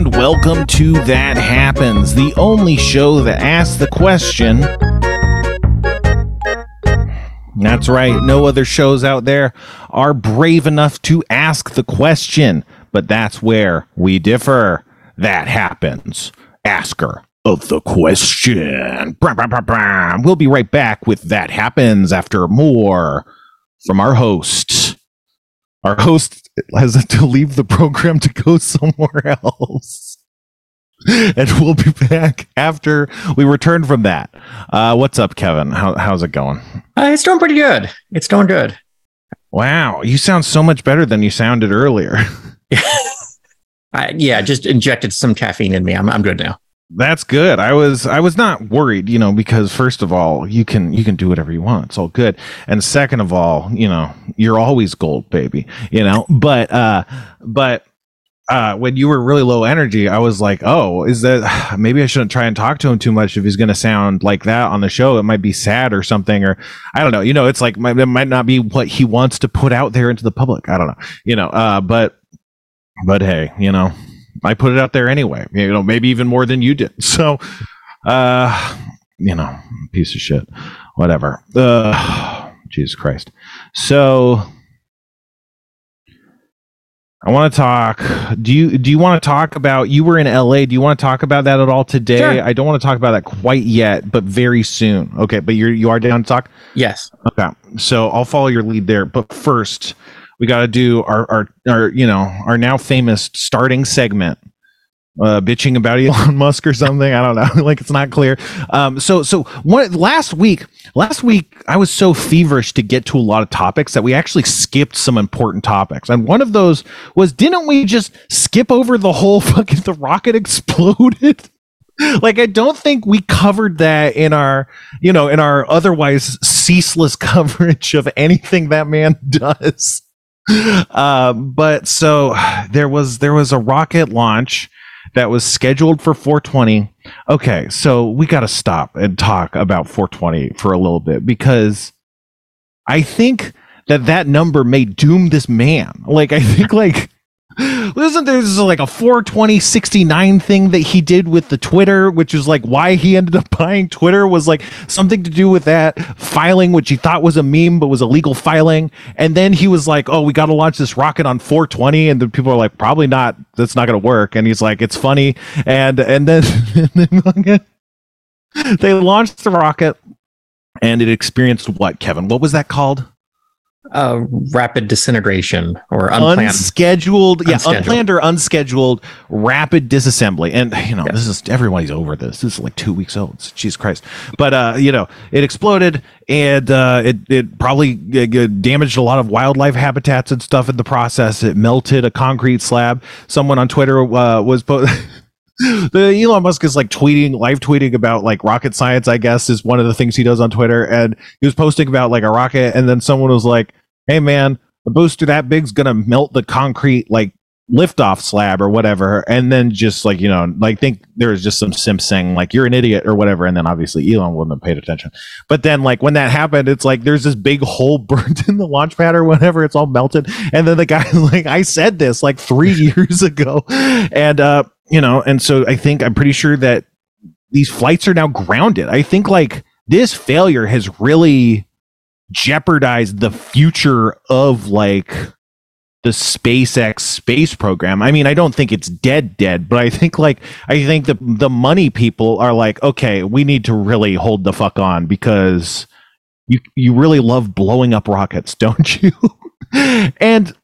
and welcome to That Happens, the only show that asks the question. That's right, no other shows out there are brave enough to ask the question, but that's where we differ. That happens. Asker of the question. We'll be right back with That Happens after more from our host. Our host has to leave the program to go somewhere else. And we'll be back after we return from that. Uh, what's up, Kevin? How, how's it going? Uh, it's doing pretty good. It's doing good. Wow, you sound so much better than you sounded earlier. I, yeah, just injected some caffeine in me. I'm I'm good now. That's good. I was I was not worried, you know, because first of all, you can you can do whatever you want. It's all good. And second of all, you know, you're always gold, baby. You know, but uh but uh, when you were really low energy, I was like, oh, is that maybe I shouldn't try and talk to him too much if he's going to sound like that on the show. It might be sad or something, or I don't know. You know, it's like it might not be what he wants to put out there into the public. I don't know. You know, uh, but but hey, you know, I put it out there anyway. You know, maybe even more than you did. So, uh, you know, piece of shit. Whatever. Uh, Jesus Christ. So I want to talk. Do you do you want to talk about you were in LA? Do you want to talk about that at all today? Sure. I don't want to talk about that quite yet, but very soon. Okay, but you're you are down to talk? Yes. Okay. So I'll follow your lead there. But first, we got to do our, our, our, you know, our now famous starting segment. Uh, bitching about Elon Musk or something. I don't know. like it's not clear. Um, so, so one last week, last week I was so feverish to get to a lot of topics that we actually skipped some important topics. And one of those was, didn't we just skip over the whole fucking the rocket exploded? like I don't think we covered that in our, you know, in our otherwise ceaseless coverage of anything that man does. Um, but so there was there was a rocket launch that was scheduled for 420. Okay, so we got to stop and talk about 420 for a little bit because I think that that number may doom this man. Like I think like Listen, there's like a 420 69 thing that he did with the Twitter, which is like why he ended up buying Twitter was like something to do with that filing, which he thought was a meme, but was illegal filing. And then he was like, oh, we got to launch this rocket on 420. And then people are like, probably not. That's not going to work. And he's like, it's funny. And, and then, and then they launched the rocket and it experienced what, Kevin? What was that called? Uh, rapid disintegration or unplanned. unscheduled, yeah, Unscheduled. unplanned or unscheduled rapid disassembly. And you know, Yeah. this is everybody's over this. This is like two weeks old. Jesus Christ! But uh, you know, it exploded and uh, it it probably uh, g- damaged a lot of wildlife habitats and stuff in the process. It melted a concrete slab. Someone on Twitter uh, was. Po- The Elon Musk is like tweeting, live tweeting about like rocket science. I guess is one of the things he does on Twitter, and he was posting about like a rocket, and then someone was like, "Hey man, a booster that big's gonna melt the concrete like liftoff slab or whatever. And then just like you know like think there was just some simp saying like you're an idiot or whatever. And then obviously elon wouldn't have paid attention. But then like when that happened it's like there's this big hole burnt in the launch pad or whatever. It's all melted. And then the guy like i said this like three years ago. And uh you know and so i think i'm pretty sure that these flights are now grounded i think like this failure has really jeopardized the future of like the SpaceX space program. I mean, I don't think it's dead dead, but I think like I think the the money people are like, okay, we need to really hold the fuck on because you you really love blowing up rockets, don't you? and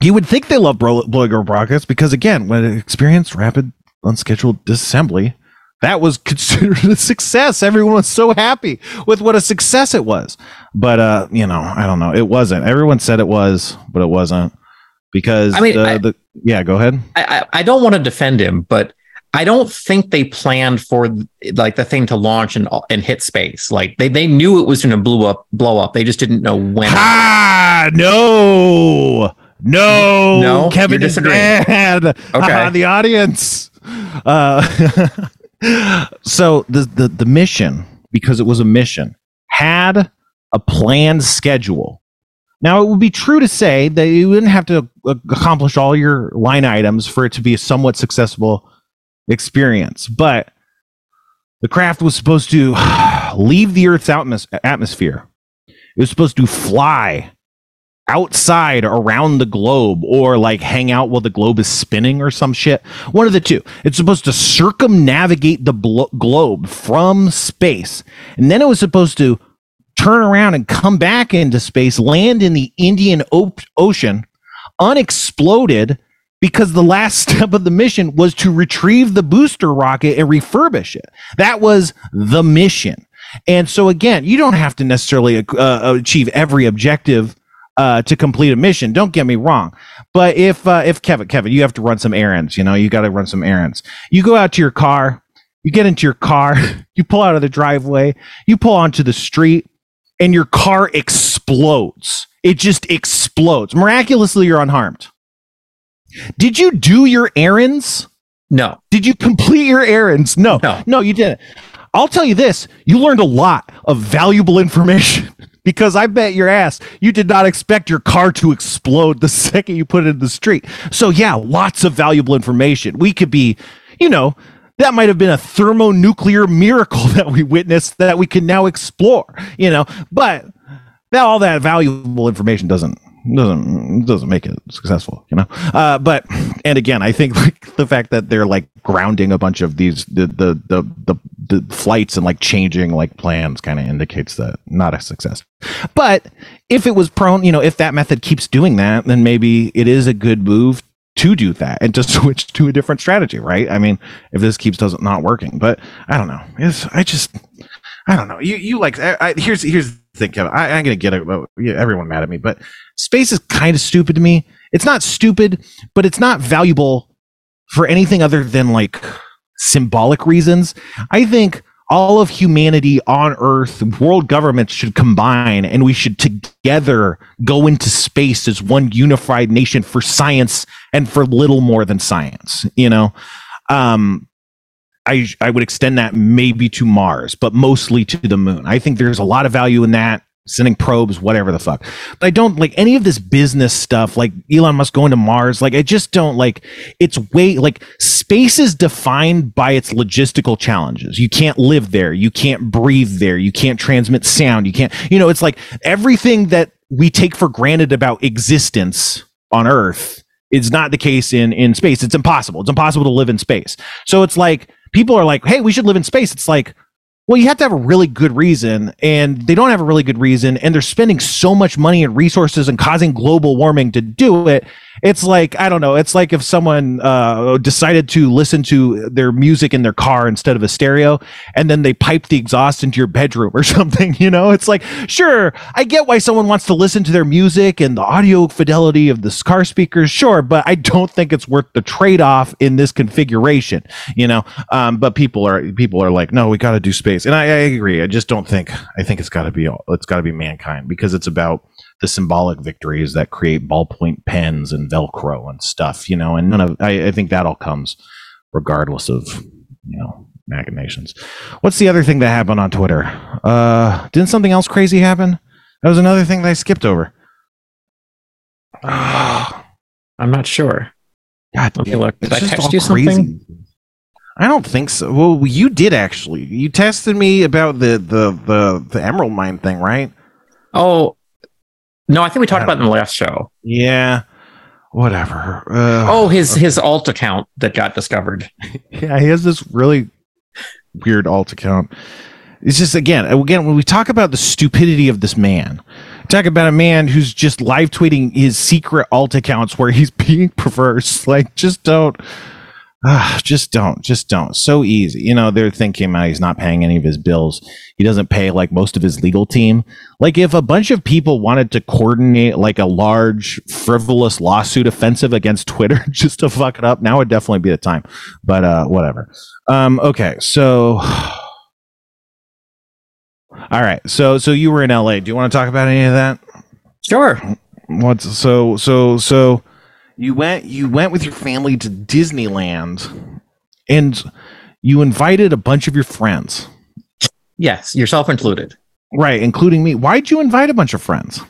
you would think they love bro- rockets because again, when it experienced rapid unscheduled disassembly, that was considered a success. Everyone was so happy with what a success it was. But uh, you know, I don't know. It wasn't. Everyone said it was, but it wasn't because I mean, the, I- the yeah. Go ahead. I, I, I don't want to defend him, but I don't think they planned for like the thing to launch and and hit space. Like they, they knew it was going to blow up, blow up. They just didn't know when. Ah, no, no, No? Kevin is mad. Okay. The audience. Uh, so the, the the mission, because it was a mission, had a planned schedule Now, it would be true to say that you wouldn't have to uh, accomplish all your line items for it to be a somewhat successful experience, but the craft was supposed to leave the Earth's atmos- atmosphere. It was supposed to fly outside around the globe or like hang out while the globe is spinning or some shit. One of the two. It's supposed to circumnavigate the blo- globe from space. And then it was supposed to turn around and come back into space, land in the Indian o- Ocean, unexploded, because the last step of the mission was to retrieve the booster rocket and refurbish it. That was the mission. And so, again, you don't have to necessarily uh, achieve every objective uh, to complete a mission. Don't get me wrong, but if uh, if Kevin, Kevin, you have to run some errands. You know, you got to run some errands. You go out to your car, you get into your car, you pull out of the driveway, you pull onto the street, and your car explodes. It just explodes. Miraculously, you're unharmed. Did you do your errands? No. Did you complete your errands? No. No. No, you didn't. I'll tell you this you learned a lot of valuable information because I bet your ass you did not expect your car to explode the second you put it in the street. So, yeah, lots of valuable information. We could be, you know, that might have been a thermonuclear miracle that we witnessed that we can now explore, you know, but that all that valuable information doesn't doesn't doesn't make it successful, you know. Uh, but and again, I think like the fact that they're like grounding a bunch of these the the the the, the flights and like changing like plans kind of indicates that not a success. But if it was prone, you know, if that method keeps doing that, then maybe it is a good move to do that and to switch to a different strategy, right? I mean, if this keeps doesn't not working, but I don't know. It's I just I don't know. You you like I, I, here's here's the thing, Kevin. I, I'm gonna get everyone mad at me, but space is kind of stupid to me. It's not stupid, but it's not valuable for anything other than like symbolic reasons. I think all of humanity on Earth, world governments should combine, and we should together go into space as one unified nation for science and for little more than science. You know. Um, I I would extend that maybe to Mars, but mostly to the moon. I think there's a lot of value in that sending probes, whatever the fuck. But I don't like any of this business stuff, like Elon Musk going to Mars. Like I just don't like. It's way like space is defined by its logistical challenges. You can't live there. You can't breathe there. You can't transmit sound. You can't. You know, it's like everything that we take for granted about existence on Earth is not the case in in space. It's impossible. It's impossible to live in space. So it's like people are like, hey, we should live in space. It's like, well, you have to have a really good reason, and they don't have a really good reason, and they're spending so much money and resources and causing global warming to do it. It's like I don't know. It's like if someone uh, decided to listen to their music in their car instead of a stereo, and then they piped the exhaust into your bedroom or something. You know, it's like sure, I get why someone wants to listen to their music and the audio fidelity of the car speakers, sure, but I don't think it's worth the trade off in this configuration. You know, um, but people are people are like, no, we got to do space, and I, I agree. I just don't think. I think it's got to be it's got to be mankind because it's about the symbolic victories that create ballpoint pens and Velcro and stuff, you know, and none of I, I think that all comes regardless of you know machinations. What's the other thing that happened on Twitter? Uh didn't something else crazy happen? That was another thing that I skipped over. I'm not sure. God, Let me look. Did I text you something? I don't think so. Well, you did actually. You tested me about the the the the emerald mine thing, right? Oh, no, I think we talked about it in the last show. Yeah. Whatever. Uh, Oh, his his alt account that got discovered. Yeah, he has this really weird alt account. It's just again, again, when we talk about the stupidity of this man, talk about a man who's just live tweeting his secret alt accounts where he's being perverse. Like, just don't. Ah, just don't, just don't. So easy. You know, they're thinking uh, he's not paying any of his bills. He doesn't pay like most of his legal team. Like, if a bunch of people wanted to coordinate like a large, frivolous lawsuit offensive against Twitter just to fuck it up, now would definitely be the time. But uh, whatever. Um, okay, so all right, so so you were in LA. Do you want to talk about any of that? Sure. What's so so so you went you went with your family to Disneyland and you invited a bunch of your friends. Yes, yourself included. Right, including me. Why'd you invite a bunch of friends?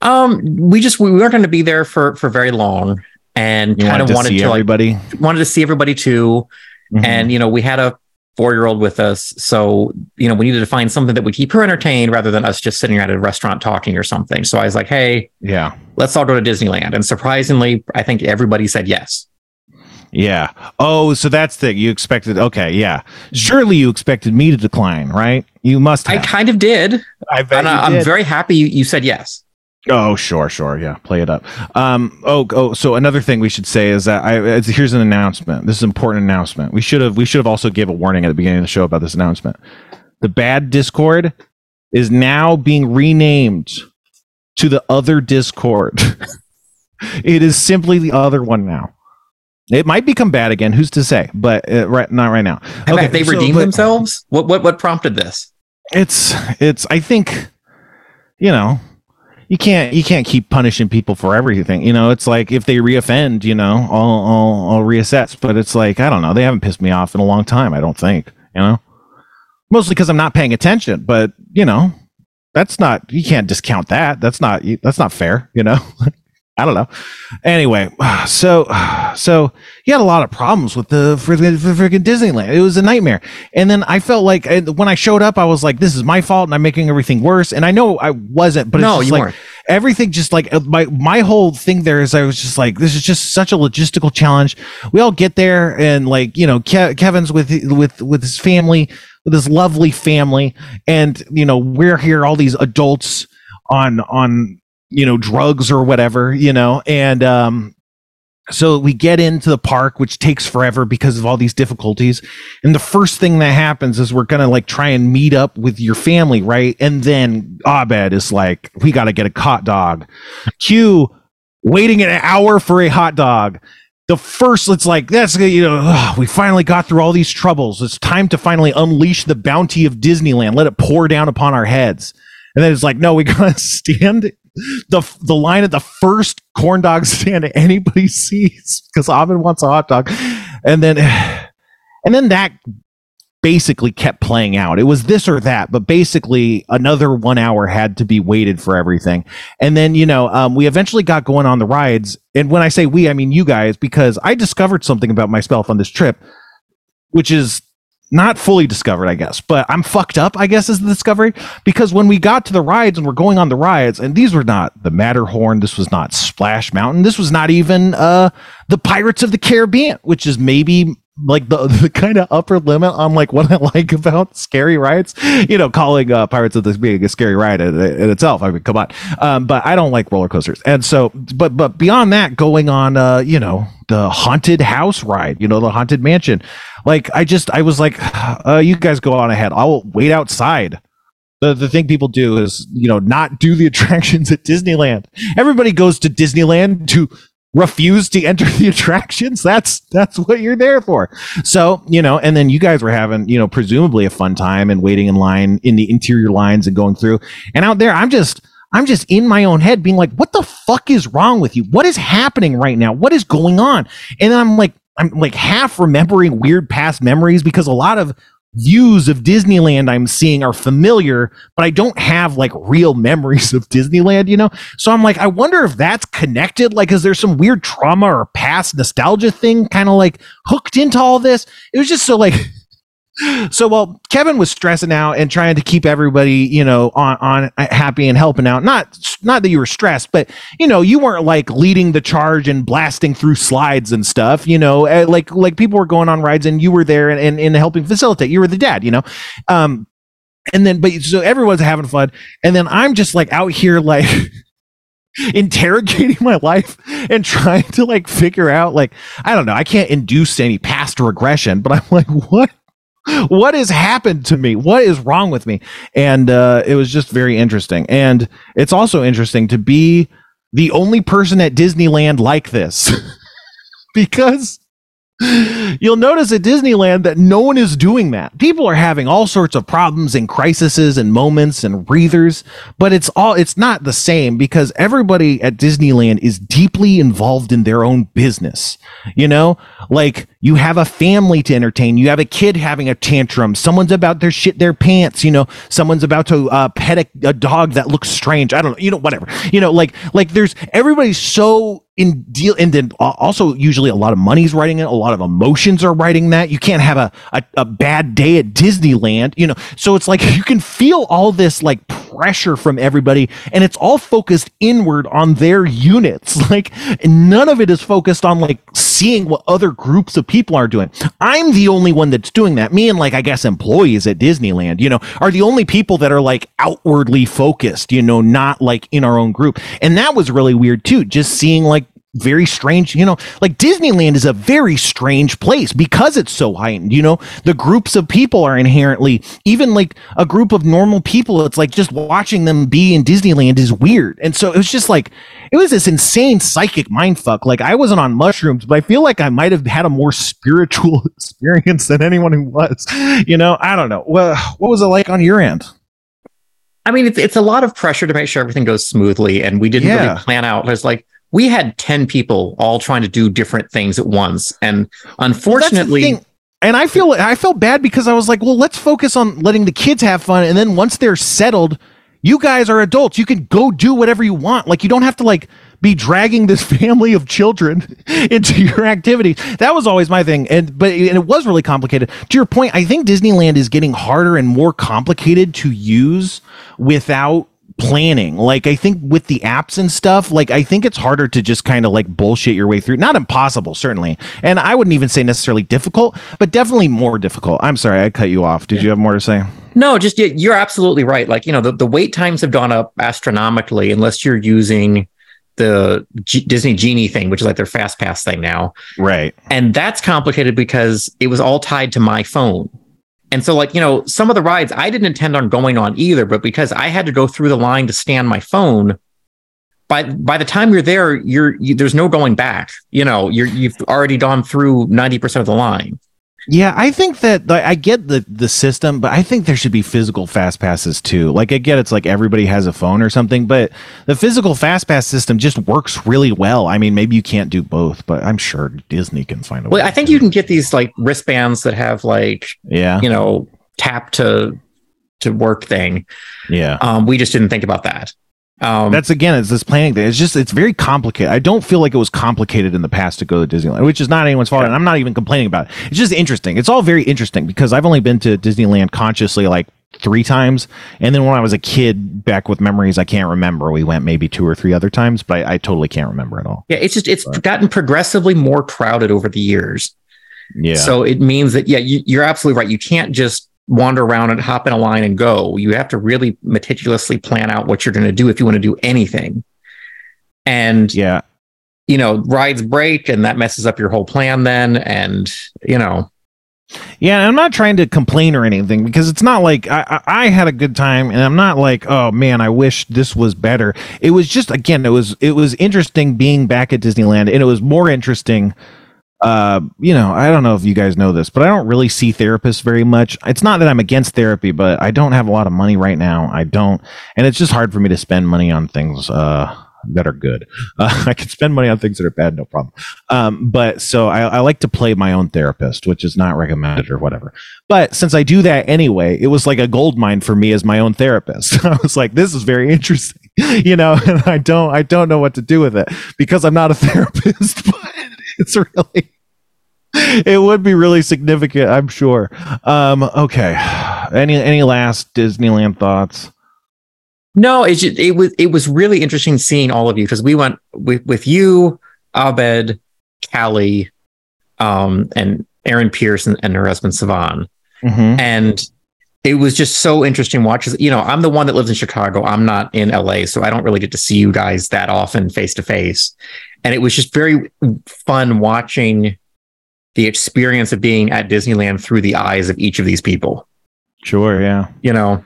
Um, we just we weren't going to be there for for very long, and kind of wanted to wanted to like everybody. wanted to see everybody too. Mhm. And you know, we had a four year old with us, so you know, we needed to find something that would keep her entertained rather than us just sitting at a restaurant talking or something. So I was like, hey, yeah. let's all go to Disneyland. And surprisingly, I think everybody said yes. Yeah. Oh, so that's the you expected. Okay. Yeah. Surely you expected me to decline, right? You must. I kind of did, I, bet and I, I'm very happy you, you said yes. Oh, sure, sure. Yeah, play it up. Um. Oh, oh. So another thing we should say is that I it's, here's an announcement. This is an important announcement. We should have we should have also gave a warning at the beginning of the show about this announcement. The bad Discord is now being renamed to the other Discord. it is simply the other one now. It might become bad again. Who's to say? But uh, right, not right now. Have, have they so- redeemed but- themselves? What what what prompted this? it's it's i think you know you can't you can't keep punishing people for everything you know? It's like if they reoffend you know i'll i'll, I'll reassess but it's like i don't know they haven't pissed me off in a long time i don't think you know? Mostly because i'm not paying attention but you know that's not you can't discount that that's not that's not fair you know i don't know anyway so so he had a lot of problems with the freaking freaking disneyland it was a nightmare and then I felt like when I showed up, I was like, "This is my fault," and I'm making everything worse. And I know I wasn't, but it's no, just you like weren't. everything. Just like uh, my my whole thing there is, I was just like, "This is just such a logistical challenge." We all get there, and like you know, Ke- Kevin's with with with his family, with his lovely family, and you know, we're here, all these adults on on you know drugs or whatever, you know, and um. So we get into the park, which takes forever because of all these difficulties. And the first thing that happens is we're gonna like try and meet up with your family, right? And then Abed is like, we gotta get a hot dog. Q waiting an hour for a hot dog. The first, it's like that's you know, ugh, we finally got through all these troubles. It's time to finally unleash the bounty of Disneyland. Let it pour down upon our heads. And then it's like, no, we gotta stand the the line at the first corn dog stand anybody sees because Abed wants a hot dog, and then and then that basically kept playing out. It was this or that, but basically another one hour had to be waited for everything. And then you know um, we eventually got going on the rides, and when I say we, I mean you guys because I discovered something about myself on this trip, which is not fully discovered, I guess, but I'm fucked up, I guess, is the discovery. Because when we got to the rides and we're going on the rides, and these were not the Matterhorn, this was not Splash Mountain, this was not even uh the Pirates of the Caribbean, which is maybe like the, the kind of upper limit on like what I like about scary rides. You know, calling uh, Pirates of the being a scary ride in, in itself. I mean, come on. Um, but I don't like roller coasters, and so but but beyond that, going on uh, you know, the haunted house ride, you know, the haunted mansion. Like I just I was like, uh, you guys go on ahead. I'll wait outside. The, the thing people do is you know not do the attractions at Disneyland. Everybody goes to Disneyland to refuse to enter the attractions that's that's what you're there for. So you know and then you guys were having you know presumably a fun time and waiting in line in the interior lines and going through. And out there i'm just i'm just in my own head being like what the fuck is wrong with you? What is happening right now? What is going on? And i'm like i'm like half remembering weird past memories because a lot of views of Disneyland I'm seeing are familiar, but I don't have like real memories of Disneyland, you know? So I'm like, I wonder if that's connected. Like, is there some weird trauma or past nostalgia thing kind of like hooked into all this? It was just so like, so well, Kevin was stressing out and trying to keep everybody, you know, on, on happy and helping out. Not, not that you were stressed, but you know, you weren't like leading the charge and blasting through slides and stuff, you know, eh, like, like people were going on rides and you were there and, and, and helping facilitate. You were the dad, you know? Um, and then, but so everyone's having fun. And then I'm just like out here, like, interrogating my life and trying to like figure out like i don't know i can't induce any past regression but i'm like what what has happened to me? What is wrong with me? And uh it was just very interesting. And it's also interesting to be the only person at disneyland like this. Because You'll notice at Disneyland that no one is doing that. People are having all sorts of problems and crises and moments and breathers, but it's all it's not the same because everybody at Disneyland is deeply involved in their own business. You know, like you have a family to entertain, you have a kid having a tantrum, someone's about to shit their pants, you know, someone's about to uh, pet a, a dog that looks strange. I don't know, you know, whatever. You know, like like there's everybody's so in deal and then also usually a lot of money's writing it a lot of emotions are writing that. You can't have a, a, a, bad day at disneyland you know? So it's like you can feel all this like pressure from everybody and it's all focused inward on their units. Like none of it is focused on like seeing what other groups of people are doing. I'm the only one that's doing that. Me and like i guess employees at disneyland you know are the only people that are like outwardly focused you know not like in our own group. And that was really weird too just seeing like very strange, you know, like Disneyland is a very strange place because it's so heightened, you know, the groups of people are inherently, even like a group of normal people, it's like just watching them be in Disneyland is weird. And so it was just like, it was this insane psychic mind fuck. Like I wasn't on mushrooms, but I feel like I might have had a more spiritual experience than anyone who was, you know, I don't know. Well, what was it like on your end? I mean, it's, it's a lot of pressure to make sure everything goes smoothly. And we didn't yeah. really plan out. There's like, we had 10 people all trying to do different things at once. And unfortunately, well, and I feel I felt bad because I was like, well, let's focus on letting the kids have fun. And then once they're settled, you guys are adults. You can go do whatever you want. Like you don't have to like be dragging this family of children into your activities. That was always my thing. And but and it was really complicated. To your point, I think Disneyland is getting harder and more complicated to use without planning. Like I think with the apps and stuff, like I think it's harder to just kind of like bullshit your way through. Not impossible, certainly. And I wouldn't even say necessarily difficult, but definitely more difficult. I'm sorry, I cut you off. Did you have more to say? No, just you're absolutely right. Like, you know, the, the wait times have gone up astronomically unless you're using the G- Disney Genie thing, which is like their fast pass thing now. Right. And that's complicated because it was all tied to my phone. And so, like, you know, some of the rides I didn't intend on going on either, but because I had to go through the line to stand my phone, by by the time you're there, you're you, there's no going back. You know, you're you've already gone through ninety percent of the line. Yeah, I think that like, I get the the system, but I think there should be physical fast passes too. Like I get it's like everybody has a phone or something, but the physical fast pass system just works really well. I mean, maybe you can't do both, but I'm sure Disney can find a well, way. Well, I think you can get these like wristbands that have like yeah, you know, tap to to work thing. Yeah. Um, we just didn't think about that. Um, That's again, it's this planning thing. It's just, it's very complicated. I don't feel like it was complicated in the past to go to Disneyland, which is not anyone's fault. And I'm not even complaining about it. It's just interesting. It's all very interesting because I've only been to Disneyland consciously like three times. And then when I was a kid back with memories, I can't remember. We went maybe two or three other times, but I, I totally can't remember at all. Yeah. It's just, it's but. gotten progressively more crowded over the years. Yeah. So it means that, yeah, you, you're absolutely right. You can't just wander around and hop in a line and go. You have to really meticulously plan out what you're going to do if you want to do anything. And yeah, you know, rides break and that messes up your whole plan then. And, you know, yeah, I'm not trying to complain or anything because it's not like I, I, had a good time, and I'm not like, oh man, I wish this was better. It was just again, it was it was interesting being back at Disneyland, and it was more interesting uh, you know, I don't know if you guys know this, but I don't really see therapists very much. It's not that I'm against therapy, but I don't have a lot of money right now. I don't, and it's just hard for me to spend money on things uh, that are good. Uh, I can spend money on things that are bad, no problem. Um, but so I, I like to play my own therapist, which is not recommended or whatever. But since I do that anyway, it was like a gold mine for me as my own therapist. I was like, this is very interesting, you know, and I don't, I don't know what to do with it because I'm not a therapist. But it's really it would be really significant, I'm sure. Um, okay. Any any last Disneyland thoughts? No, it just, it was it was really interesting seeing all of you because we went with with you, Abed, Callie, um, and Erin Pierce and, and her husband Savan, mm-hmm. and it was just so interesting watching. You know, I'm the one that lives in Chicago. I'm not in LA, so I don't really get to see you guys that often face to face. And it was just very fun watching the experience of being at Disneyland through the eyes of each of these people. Sure, yeah. You know.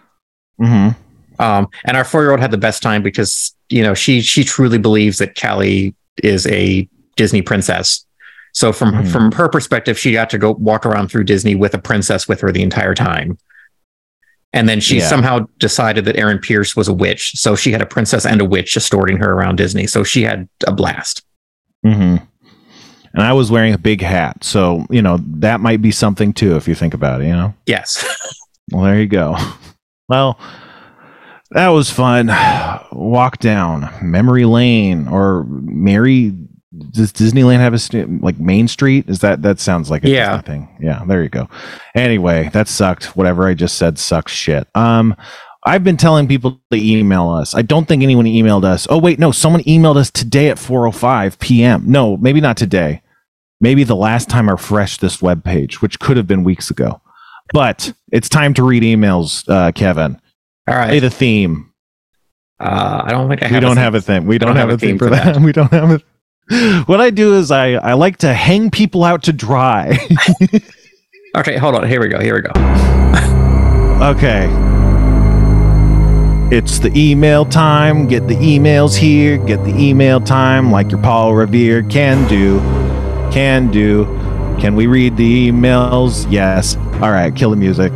Mm-hmm. Um, and our four-year-old had the best time because you know she she truly believes that Callie is a Disney princess. So from Mhm. from her perspective, she got to go walk around through Disney with a princess with her the entire time. And then she Yeah. somehow decided that Erin Pierce was a witch. So she had a princess and a witch escorting her around Disney. So she had a blast. Hmm And I was wearing a big hat, so you know that might be something too if you think about it. You know. Yes. Well, there you go. Well, that was fun. Walk down memory lane or Mary. Does Disneyland have a st- like Main Street? Is that that sounds like a Yeah. Disney thing? Yeah, there you go. Anyway, that sucked. Whatever I just said sucks shit. Um, I've been telling people to email us. I don't think anyone emailed us. Oh wait, no, someone emailed us today at 4:05 p.m. No, maybe not today. Maybe the last time I refreshed this web page, which could have been weeks ago. But it's time to read emails, uh, Kevin. All right. Hey, the theme. Uh, I don't think I have We a don't have a theme. We don't, have, a theme for that. We don't have it. What I do is I, I like to hang people out to dry. Okay, hold on. Here we go. Here we go. okay. It's the email time. Get the emails here. Get the email time like your Paul Revere can do. Can do. Can we read the emails? Yes. All right, kill the music.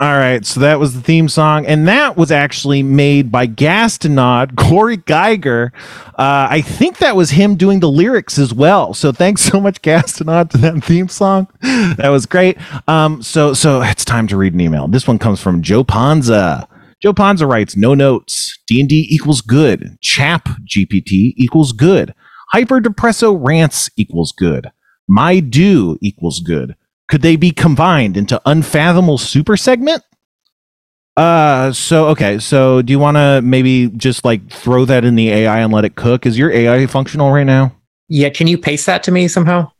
All right, so that was the theme song, and that was actually made by Gastonod, Corey Geiger. Uh, I think that was him doing the lyrics as well. So thanks so much, Gastonod, to that theme song. That was great. Um, so so it's time to read an email. This one comes from Joe Panza. Joe Panza writes, "No notes. D and D equals good. Chap GPT equals good. Hyper Depresso rants equals good. My do equals good. Could they be combined into unfathomable super segment? Uh, so okay. So do you want to maybe just like throw that in the AI and let it cook? Is your AI functional right now? Yeah, can you paste that to me somehow?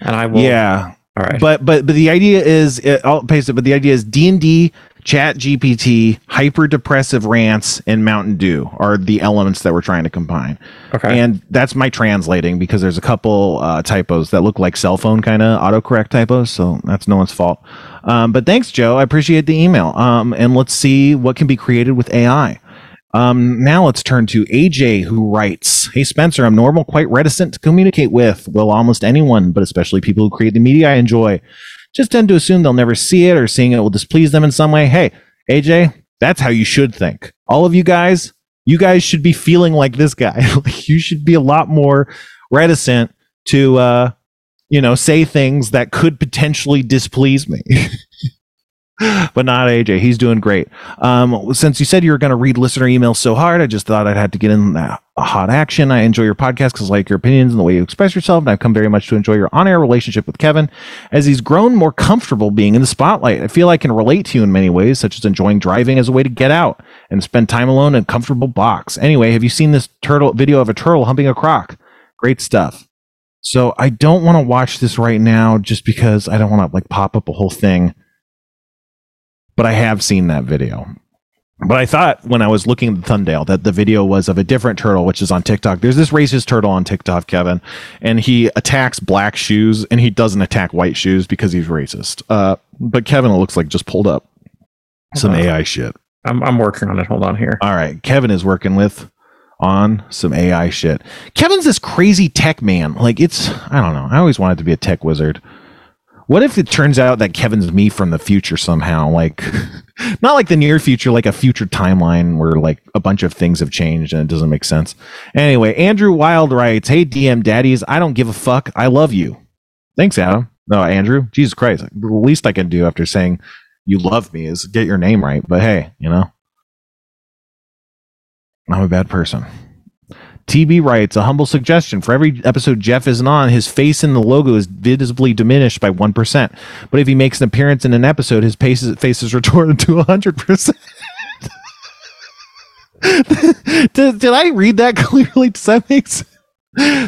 And I will. Yeah, All right. but but but the idea is it, I'll paste it. But the idea is D and D, Chat GPT, hyper depressive rants, and Mountain Dew are the elements that we're trying to combine. okay. And that's my translating because there's a couple uh, typos that look like cell phone kind of autocorrect typos. So that's no one's fault. Um, but thanks, Joe. I appreciate the email. Um, and let's see what can be created with AI. Um, now let's turn to AJ, who writes Hey, Spencer, I'm normal, quite reticent to communicate with, well, almost anyone, but especially people who create the media I enjoy. Just tend to assume they'll never see it or seeing it will displease them in some way. Hey, AJ, that's how you should think. All of you guys, you guys should be feeling like this guy. you should be a lot more reticent to uh you know say things that could potentially displease me. but not AJ. He's doing great. Um, since you said you were going to read listener emails so hard, I just thought I'd had to get in that hot action. I enjoy your podcast because I like your opinions and the way you express yourself, and I've come very much to enjoy your on-air relationship with Kevin as he's grown more comfortable being in the spotlight. I feel I can relate to you in many ways, such as enjoying driving as a way to get out and spend time alone in a comfortable box. Anyway, have you seen this turtle video of a turtle humping a croc? Great stuff. So I don't want to watch this right now just because I don't want to like pop up a whole thing. But I have seen that video. But I thought when I was looking at the thumbnail that the video was of a different turtle, which is on TikTok. There's this racist turtle on TikTok, Kevin, and he attacks black shoes and he doesn't attack white shoes because he's racist. Uh, but Kevin it looks like just pulled up some on. AI shit. I'm, I'm working on it. Hold on here. All right, Kevin is working with on some AI shit. Kevin's this crazy tech man. Like it's I don't know. I always wanted to be a tech wizard. What if it turns out that Kevin's me from the future somehow? Like not like the near future, like a future timeline where like a bunch of things have changed and it doesn't make sense. Anyway, Andrew Wild writes, "Hey DM daddies, I don't give a fuck. I love you." Thanks, Adam. No, Andrew. Jesus Christ. The least I can do after saying you love me is get your name right. But hey, you know, I'm a bad person. TB writes a humble suggestion for every episode Jeff isn't on, his face in the logo is visibly diminished by 1%. But if he makes an appearance in an episode, his face is, face is retorted to 100%. did, did I read that clearly? Does that make sense?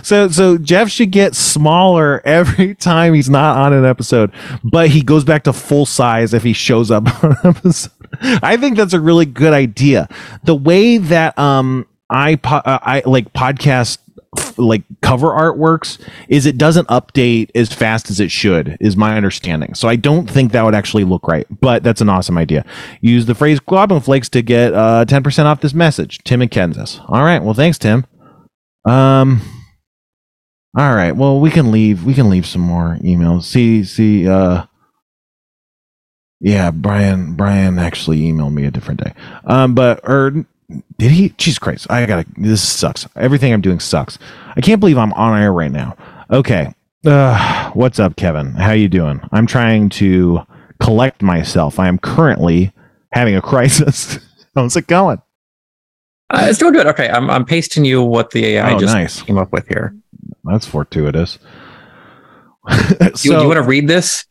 So so Jeff should get smaller every time he's not on an episode, but he goes back to full size if he shows up on an episode. I think that's a really good idea. The way that um I uh, I like podcast like cover artworks is it doesn't update as fast as it should is my understanding. So I don't think that would actually look right, but that's an awesome idea. Use the phrase Goblin Flakes to get uh 10% off this message. Tim in Kansas. All right, well thanks Tim. Um All right. Well, we can leave. We can leave some more emails. See, see. Uh, yeah, Brian. Brian actually emailed me a different day. Um, but or did he? Jesus Christ! I gotta. This sucks. Everything I'm doing sucks. I can't believe I'm on air right now. Okay. Uh, what's up, Kevin? How you doing? I'm trying to collect myself. I am currently having a crisis. How's it going? Uh, it's doing good. Okay, I'm I'm pasting you what the AI Oh, just nice. came up with here. That's fortuitous. Do, so, you, you want to read this?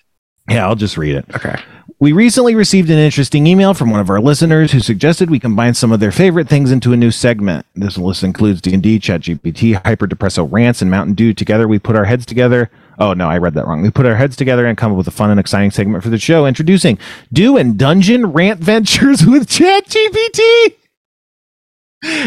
yeah, I'll just read it. Okay. We recently received an interesting email from one of our listeners who suggested we combine some of their favorite things into a new segment. This list includes D&D, ChatGPT, Hyperdepresso rants, and Mountain Dew. Together, we put our heads together. Oh no, I read that wrong. We put our heads together and come up with a fun and exciting segment for the show, introducing Dew and Dungeon Rant Ventures with ChatGPT.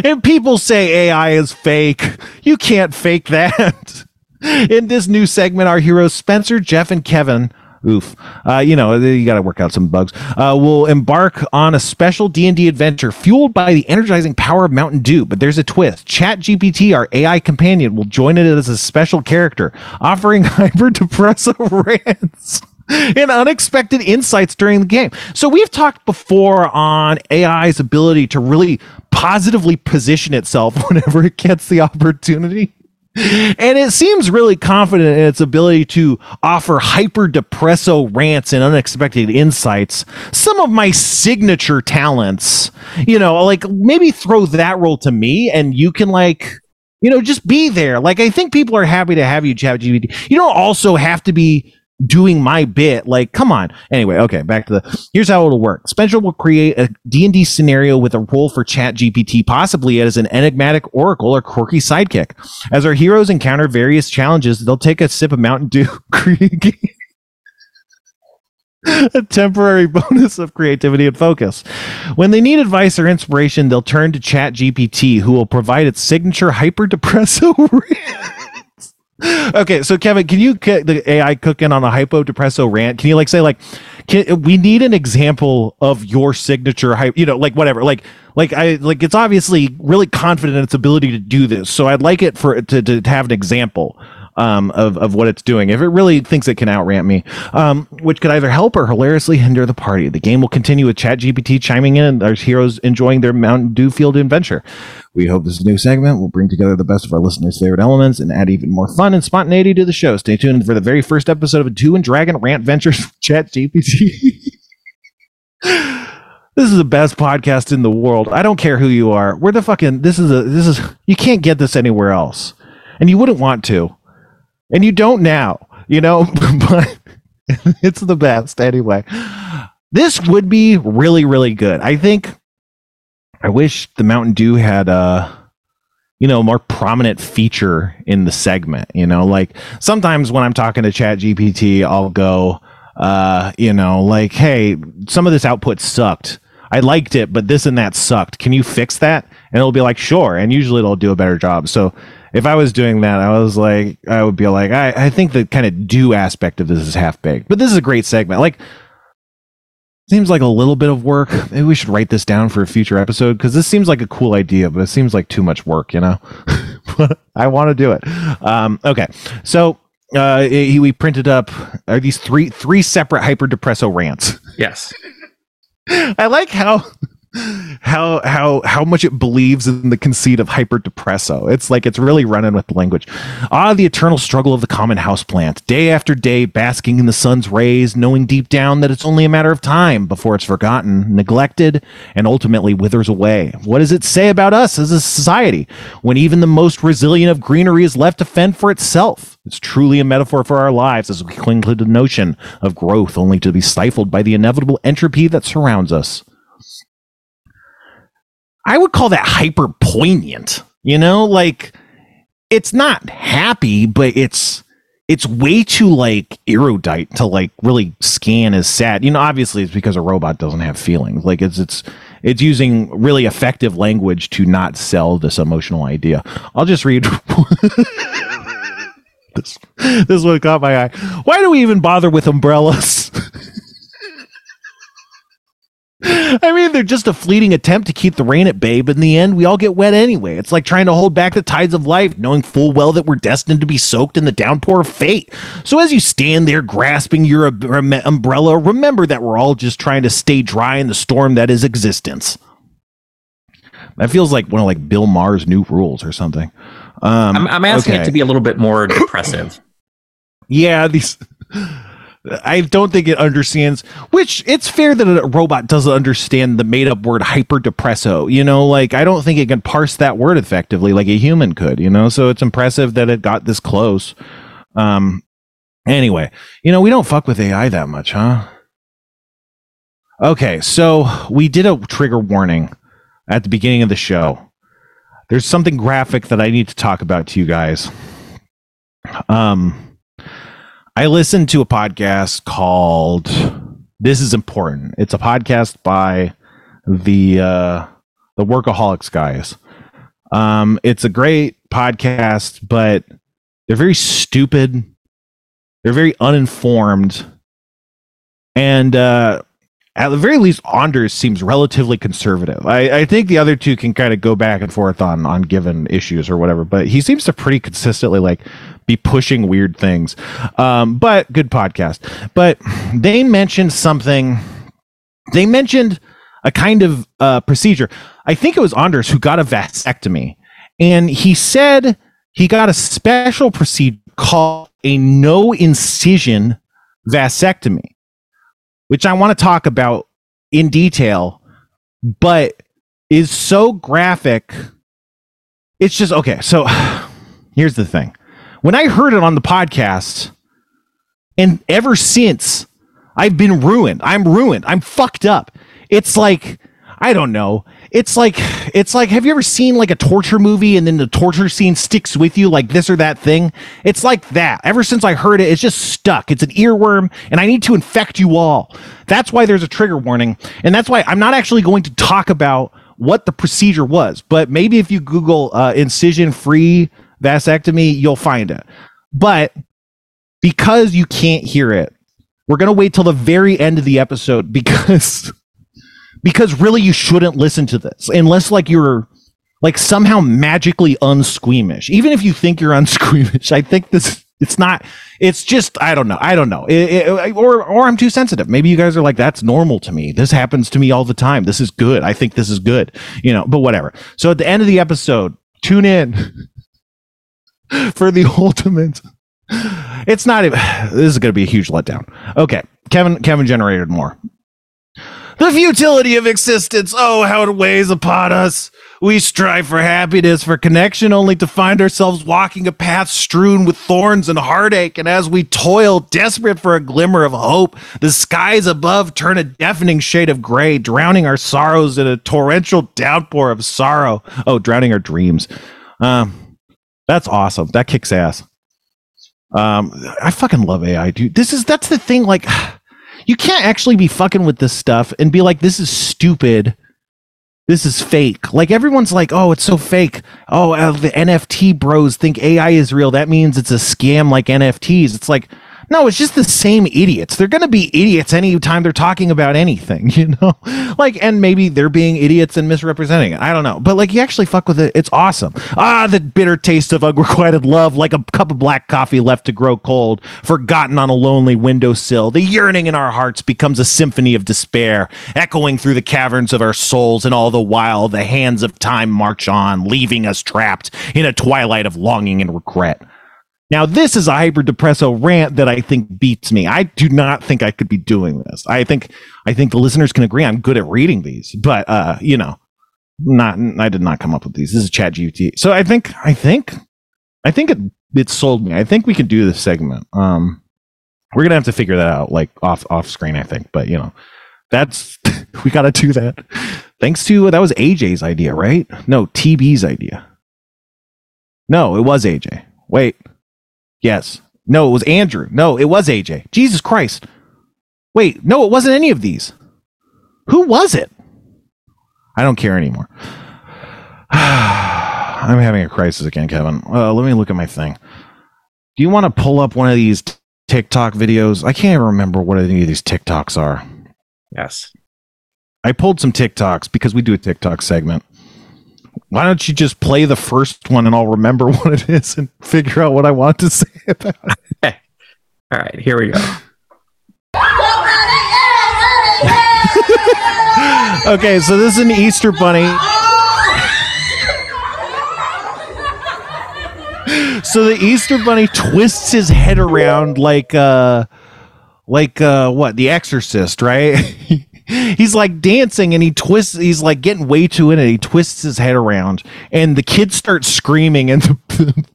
And people say AI is fake. You can't fake that. In this new segment, our heroes Spencer, Jeff, and Kevin, oof, uh, you know, you got to work out some bugs, uh, will embark on a special D&D adventure fueled by the energizing power of Mountain Dew. But there's a twist. ChatGPT, our AI companion, will join it as a special character, offering hyper-depressive rants and unexpected insights during the game. So we've talked before on AI's ability to really positively position itself whenever it gets the opportunity. And it seems really confident in its ability to offer hyper depresso rants and unexpected insights. Some of my signature talents, you know, like maybe throw that role to me and you can like, you know, just be there. Like I think people are happy to have you, ChatGPT. You don't also have to be doing my bit like come on. Anyway okay back to the here's how it'll work. Spencer will create a d&d scenario with a role for chat gpt possibly as an enigmatic oracle or quirky sidekick. As our heroes encounter various challenges they'll take a sip of mountain dew a temporary bonus of creativity and focus. When they need advice or inspiration they'll turn to chat gpt who will provide its signature hyper depresso okay, so Kevin, can you get the AI cooking on a hypo depresso rant? Can you like say like, can, we need an example of your signature hype? You know, like whatever, like like I like it's obviously really confident in its ability to do this. So I'd like it for to to, to have an example um, of of what it's doing. If it really thinks it can outrant me, um, which could either help or hilariously hinder the party. The game will continue with ChatGPT chiming in our heroes enjoying their Mountain Dew field adventure. We hope this new segment will bring together the best of our listeners' favorite elements and add even more fun and spontaneity to the show. Stay tuned for the very first episode of a Two and Dragon Rant Ventures ChatGPT. this is the best podcast in the world. I don't care who you are. We're the fucking. This is a. This is. You can't get this anywhere else, and you wouldn't want to, and you don't now. You know, but it's the best anyway. This would be really, really good. I think. I wish the Mountain Dew had a, you know, more prominent feature in the segment. You know, like sometimes when I'm talking to Chat GPT, I'll go, uh, you know, like, hey, some of this output sucked. I liked it, but this and that sucked. Can you fix that? And it'll be like, sure. And usually it'll do a better job. So if I was doing that, I was like, I would be like, I, I think the kind of Dew aspect of this is half baked, but this is a great segment. Like, seems like a little bit of work. Maybe we should write this down for a future episode because this seems like a cool idea, but it seems like too much work, you know? but I want to do it. Um, okay. So uh, he, we printed up are these three three separate hyper depresso rants. Yes. I like how how how how much it believes in the conceit of hyper depresso. It's like it's really running with the language. Ah, the eternal struggle of the common houseplant, day after day basking in the sun's rays, knowing deep down that it's only a matter of time before it's forgotten, neglected, and ultimately withers away. What does it say about us as a society when even the most resilient of greenery is left to fend for itself? It's truly a metaphor for our lives as we cling to the notion of growth only to be stifled by the inevitable entropy that surrounds us. I would call that hyper poignant. You know, like it's not happy, but it's it's way too like erudite to like really scan as sad. You know, obviously it's because a robot doesn't have feelings. Like it's it's it's using really effective language to not sell this emotional idea. I'll just read this this one caught my eye. Why do we even bother with umbrellas? I mean, they're just a fleeting attempt to keep the rain at bay, but in the end, we all get wet anyway. It's like trying to hold back the tides of life, knowing full well that we're destined to be soaked in the downpour of fate. So as you stand there grasping your umbrella, remember that we're all just trying to stay dry in the storm that is existence. That feels like one of like Bill Maher's new rules or something. Um, I'm, I'm asking okay. it to be a little bit more depressive. yeah, these. I don't think it understands. Which it's fair that a robot doesn't understand the made-up word hyperdepresso. You know, like I don't think it can parse that word effectively like a human could. You know, so it's impressive that it got this close. Um. Anyway, you know, we don't fuck with AI that much, huh? Okay, so we did a trigger warning at the beginning of the show. There's something graphic that I need to talk about to you guys. Um, I listened to a podcast called "This Is Important." It's a podcast by the uh, the Workaholics guys. Um, it's a great podcast, but they're very stupid. They're very uninformed, and uh, at the very least, Anders seems relatively conservative. I, I think the other two can kind of go back and forth on on given issues or whatever, but he seems to pretty consistently like be pushing weird things. Um, but good podcast. But they mentioned something. They mentioned a kind of uh, procedure. I think it was Anders who got a vasectomy, and he said he got a special procedure called a no incision vasectomy which I want to talk about in detail, but is so graphic. It's just okay. So here's the thing. When I heard it on the podcast, and ever since, I've been ruined. I'm ruined. I'm fucked up. It's like, I don't know it's like it's like have you ever seen like a torture movie and then the torture scene sticks with you like this or that thing it's like that ever since i heard it it's just stuck it's an earworm and i need to infect you all that's why there's a trigger warning and that's why i'm not actually going to talk about what the procedure was but maybe if you google uh, incision free vasectomy you'll find it but because you can't hear it we're going to wait till the very end of the episode because because really you shouldn't listen to this unless like you're like somehow magically unsqueamish. Even if you think you're unsqueamish, I think this it's not. It's just I don't know. I don't know. It, it, or or I'm too sensitive. Maybe you guys are like that's normal to me. This happens to me all the time. This is good. I think this is good. You know. But whatever. So at the end of the episode, tune in for the ultimate. It's not even. This is going to be a huge letdown. Okay, Kevin. Kevin generated more. The futility of existence. Oh, how it weighs upon us. We strive for happiness, for connection, only to find ourselves walking a path strewn with thorns and heartache. And as we toil, desperate for a glimmer of hope, the skies above turn a deafening shade of gray, drowning our sorrows in a torrential downpour of sorrow. Oh, drowning our dreams. Um, that's awesome. That kicks ass. Um, I fucking love AI, dude. This is that's the thing. Like you can't actually be fucking with this stuff and be like, this is stupid. This is fake. Like everyone's like, oh, it's so fake. Oh, uh, the NFT bros think AI is real. That means it's a scam like NFTs. It's like, no, it's just the same idiots. They're going to be idiots anytime they're talking about anything, you know? Like, and maybe they're being idiots and misrepresenting it. I don't know. But like, you actually fuck with it. It's awesome. Ah, the bitter taste of unrequited love, like a cup of black coffee left to grow cold, forgotten on a lonely windowsill. The yearning in our hearts becomes a symphony of despair, echoing through the caverns of our souls. And all the while, the hands of time march on, leaving us trapped in a twilight of longing and regret. Now, this is a hyper depresso rant that I think beats me. I do not think I could be doing this. I think I think the listeners can agree I'm good at reading these, but uh, you know, not I did not come up with these. This is Chat GPT. So I think I think I think it it sold me. I think we can do this segment. Um we're gonna have to figure that out like off off screen, I think. But you know, that's we gotta do that. Thanks to that was AJ's idea, right? No, TB's idea. No, it was AJ. Wait. Yes. No, it was Andrew. No, it was AJ. Jesus Christ. Wait, no, it wasn't any of these. Who was it? I don't care anymore. I'm having a crisis again, Kevin. Uh, let me look at my thing. Do you want to pull up one of these TikTok videos? I can't even remember what any of these TikToks are. Yes. I pulled some TikToks because we do a TikTok segment. Why don't you just play the first one and I'll remember what it is and figure out what I want to say about it? All right, here we go. okay, so this is an Easter bunny. so the Easter bunny twists his head around like uh like uh what, the exorcist, right? he's like dancing and he twists he's like getting way too in it. He twists his head around and the kids start screaming and the,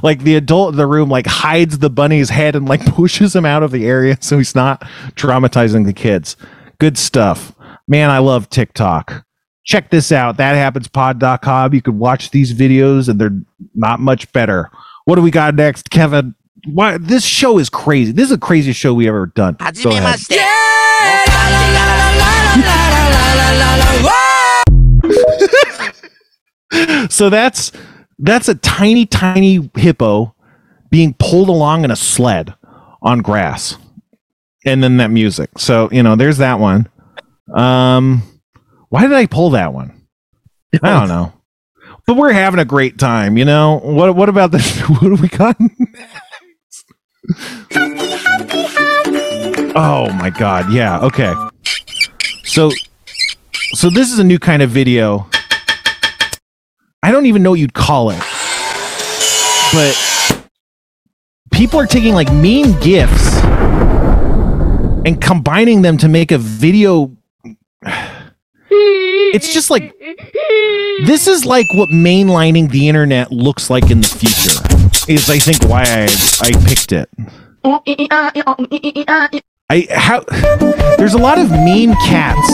like the adult in the room like hides the bunny's head and like pushes him out of the area so he's not traumatizing the kids. Good stuff. Man i love tiktok. Check this out. That happens pod.com you can watch these videos and they're not much better. What do we got next kevin? Why this show is crazy. This is the craziest show we ever done. Go ahead. Yeah! So that's that's a tiny, tiny hippo being pulled along in a sled on grass. And then that music. So, you know, there's that one. Um why did I pull that one? I don't know. But we're having a great time, you know. What what about this? What do we got? oh my god, yeah, okay. So so this is a new kind of video. I don't even know what you'd call it. But people are taking like meme gifs and combining them to make a video. It's just like this is like what mainlining the internet looks like in the future. Is I think why I I picked it. I how there's a lot of mean cats.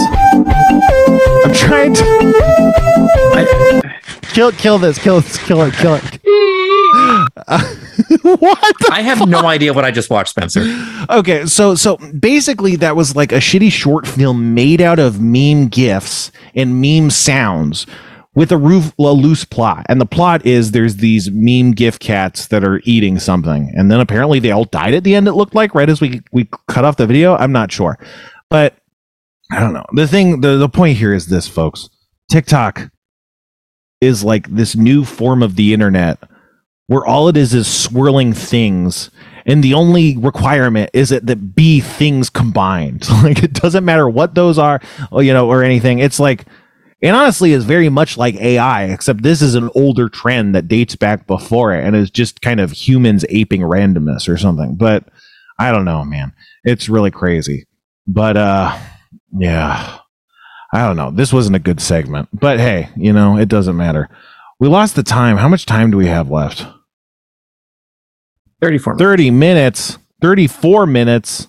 I'm trying to kill kill this kill this kill it kill it. Uh, what? I have no idea what I just watched, Spencer. Okay, so so basically that was like a shitty short film made out of meme gifs and meme sounds with a, roof, a loose plot. And the plot is there's these meme gif cats that are eating something, and then apparently they all died at the end. It looked like right as we we cut off the video. I'm not sure, but I don't know. The thing, the the point here is this, folks. TikTok is like this new form of the internet where all it is is swirling things and the only requirement is that that be things combined like it doesn't matter what those are you know or anything it's like and honestly is very much like ai except this is an older trend that dates back before it and is just kind of humans aping randomness or something. But i don't know man. It's really crazy. But uh yeah. I don't know. This wasn't a good segment. But hey you know it doesn't matter. We lost the time. How much time do we have left? 34 minutes. 30 minutes. 34 minutes.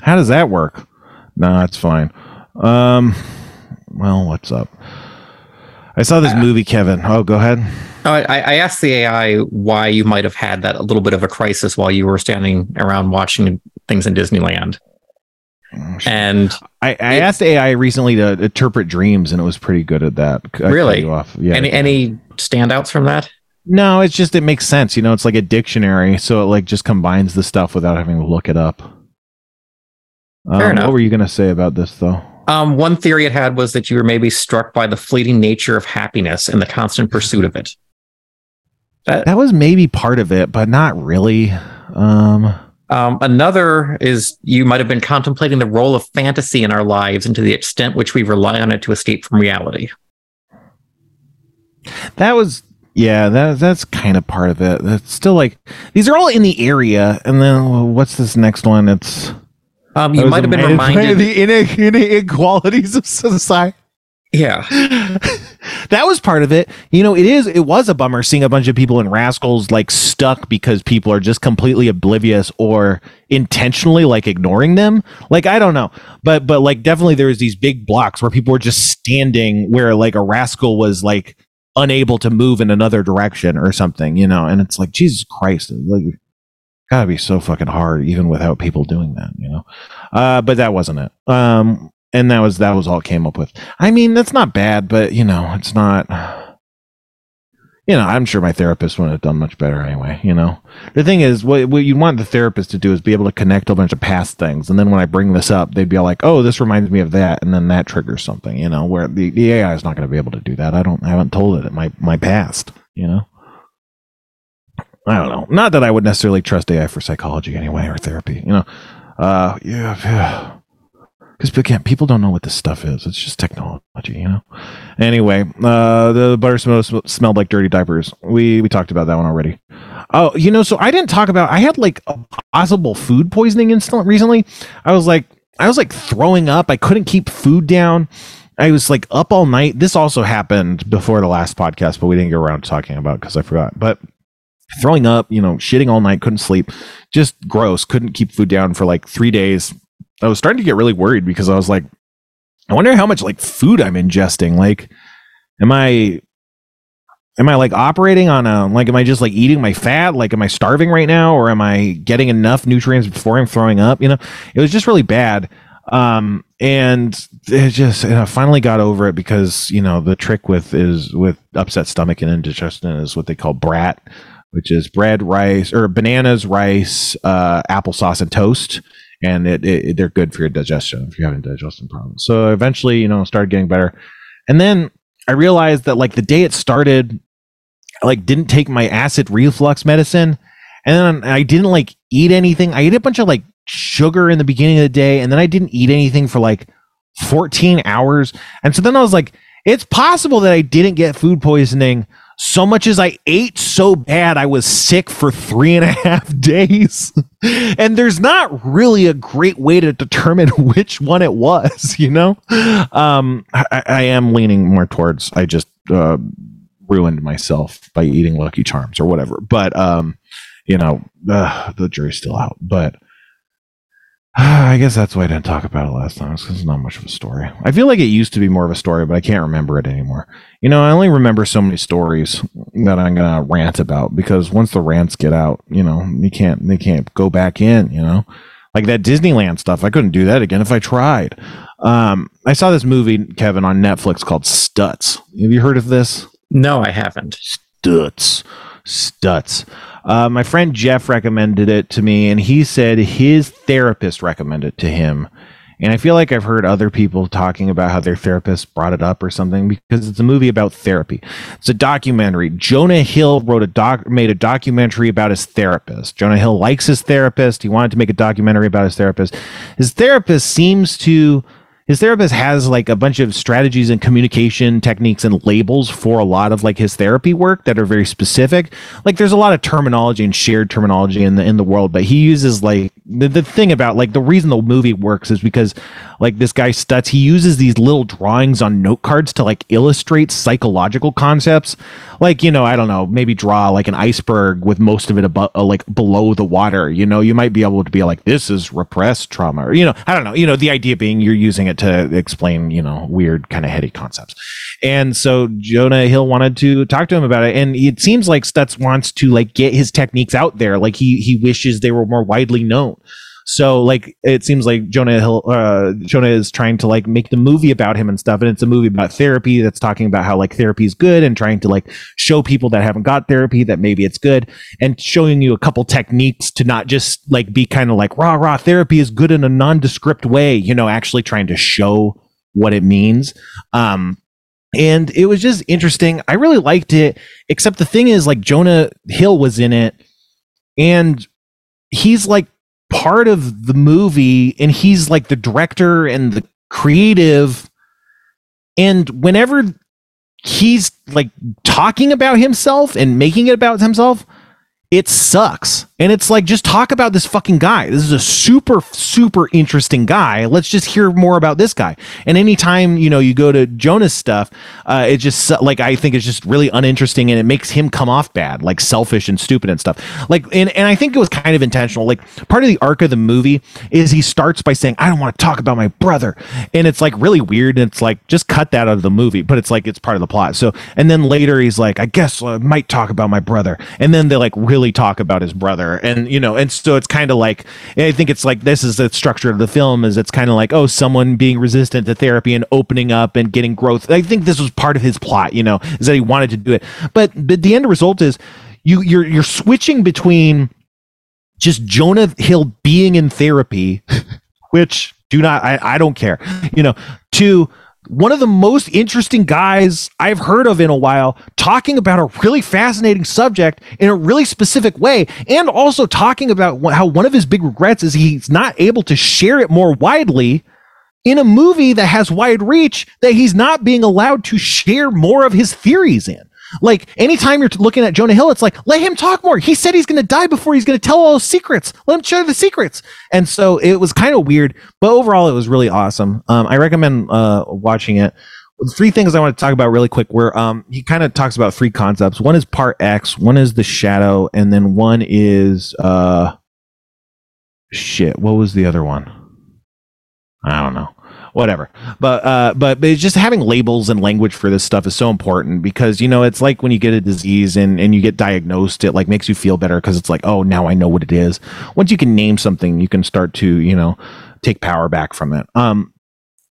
How does that work? No that's fine. Um well what's up i saw this movie kevin oh go ahead I, I asked the AI why you might have had that a little bit of a crisis while you were standing around watching things in Disneyland. And i, I It- asked ai recently to interpret dreams and it was pretty good at that I Really? off. yeah any any standouts from that? no it's just it makes sense you know it's like a dictionary so it like just combines the stuff without having to look it up um, Fair enough. what were you going to say about this though Um, one theory it had was that you were maybe struck by the fleeting nature of happiness and the constant pursuit of it. That, that was maybe part of it but not really um um, another is you might have been contemplating the role of fantasy in our lives and to the extent which we rely on it to escape from reality. That was yeah, that that's kind of part of it. That's still like these are all in the area, and then what's this next one? It's Um, you might have been are- reminded. the inequalities of society. yeah. that was part of it. You know, it is. It was a bummer seeing a bunch of people in Rascals like stuck because people are just completely oblivious or intentionally like ignoring them. Like I don't know, but but like definitely there was these big blocks where people were just standing where like a rascal was like unable to move in another direction or something. You know, and it's like Jesus Christ, like gotta be so fucking hard even without people doing that. You know, uh, but that wasn't it. Um, and that was that was all came up with. I mean, that's not bad, but you know, it's not. you know, I'm sure my therapist wouldn't have done much better anyway. You know, the thing is, what, what you want the therapist to do is be able to connect a bunch of past things, and then when I bring this up, they'd be like, "Oh, this reminds me of that," and then that triggers something. You know, where the, the AI is not going to be able to do that. I don't, I haven't told it my my past. You know, I don't know. Not that I would necessarily trust AI for psychology anyway or therapy. You know, uh, yeah, yeah because again, people don't know what this stuff is. It's just technology, you know. Anyway, uh, the butter sm- smelled like dirty diapers. We we talked about that one already. Oh, you know, so I didn't talk about. I had like a possible food poisoning incident recently. I was like, I was like throwing up. I couldn't keep food down. I was like up all night. This also happened before the last podcast, but we didn't get around to talking about because I forgot. But throwing up, you know, shitting all night, couldn't sleep, just gross. Couldn't keep food down for like three days I was starting to get really worried because I was like, I wonder how much like food I'm ingesting. Like, am I am I like operating on a like am I just like eating my fat? Like am I starving right now or am I getting enough nutrients before I'm throwing up? You know, it was just really bad. Um and it just and I finally got over it because, you know, the trick with is with upset stomach and indigestion is what they call brat, which is bread, rice or bananas, rice, uh applesauce and toast and it, it, they're good for your digestion if you're having digestion problems. So eventually, you know, started getting better, and then I realized that like the day it started, I like didn't take my acid reflux medicine, and then I didn't like eat anything. I ate a bunch of like sugar in the beginning of the day, and then I didn't eat anything for like 14 hours, and so then I was like, it's possible that I didn't get food poisoning so much as I ate so bad I was sick for three and a half days. and there's not really a great way to determine which one it was, you know? Um, I, I am leaning more towards I just uh, ruined myself by eating Lucky Charms or whatever. But, um, you know, uh, the jury's still out. But I guess that's why I didn't talk about it last time. Because it's not much of a story. I feel like it used to be more of a story, but I can't remember it anymore. You know, I only remember so many stories that I'm gonna rant about because once the rants get out, you know, you can't they can't go back in. You know, like that Disneyland stuff. I couldn't do that again if I tried. Um, I saw this movie, Kevin, on Netflix called Stutz. Have you heard of this? No, I haven't. Stutz. Stutz. Uh, my friend Jeff recommended it to me, and he said his therapist recommended it to him. And I feel like I've heard other people talking about how their therapist brought it up or something because it's a movie about therapy. It's a documentary. Jonah Hill wrote a doc, made a documentary about his therapist. Jonah Hill likes his therapist. He wanted to make a documentary about his therapist. His therapist seems to his therapist has like a bunch of strategies and communication techniques and labels for a lot of like his therapy work that are very specific. Like there's a lot of terminology and shared terminology in the in the world, but he uses like the, the thing about like the reason the movie works is because like this guy Stutz, he uses these little drawings on note cards to like illustrate psychological concepts. Like, you know, I don't know, maybe draw like an iceberg with most of it above uh, like below the water. You know, you might be able to be like, this is repressed trauma, or you know, I don't know. You know, the idea being you're using it to explain, you know, weird kind of heady concepts. And so Jonah Hill wanted to talk to him about it. And it seems like Stutz wants to like get his techniques out there. Like he he wishes they were more widely known. So like it seems like Jonah Hill, uh, Jonah is trying to like make the movie about him and stuff, and it's a movie about therapy that's talking about how like therapy is good and trying to like show people that haven't got therapy that maybe it's good and showing you a couple techniques to not just like be kind of like rah rah therapy is good in a nondescript way, you know, actually trying to show what it means. Um, and it was just interesting. I really liked it, except the thing is like Jonah Hill was in it and he's like part of the movie and he's like the director and the creative and whenever he's like talking about himself and making it about himself it sucks. And it's like, just talk about this fucking guy. This is a super, super interesting guy. Let's just hear more about this guy. And anytime, you know, you go to Jonah's stuff, uh, it just, like, I think it's just really uninteresting and it makes him come off bad, like selfish and stupid and stuff. Like, and, and I think it was kind of intentional. Like, part of the arc of the movie is he starts by saying, I don't want to talk about my brother. And it's like really weird. And it's like, just cut that out of the movie, but it's like, it's part of the plot. So, and then later he's like, I guess I might talk about my brother. And then they like really talk about his brother together and you know and so it's kind of like i think it's like this is the structure of the film is it's kind of like oh someone being resistant to therapy and opening up and getting growth. I think this was part of his plot you know is that he wanted to do it. But but the end result is you you're you're switching between just jonah hill being in therapy which do not I, I don't care you know to one of the most interesting guys I've heard of in a while, talking about a really fascinating subject in a really specific way, and also talking about how one of his big regrets is he's not able to share it more widely in a movie that has wide reach that he's not being allowed to share more of his theories in. Like anytime you're looking at Jonah Hill, it's like let him talk more. He said he's going to die before he's going to tell all his secrets. Let him share the secrets. And so it was kind of weird, but overall it was really awesome. Um, I recommend uh, watching it. Three things I want to talk about really quick. Where um, he kind of talks about three concepts. One is part X, one is the shadow, and then one is uh, shit. What was the other one? I don't know whatever. But uh, but but just having labels and language for this stuff is so important because you know it's like when you get a disease and and you get diagnosed, it like makes you feel better because it's like oh now I know what it is. Once you can name something, you can start to you know take power back from it. Um,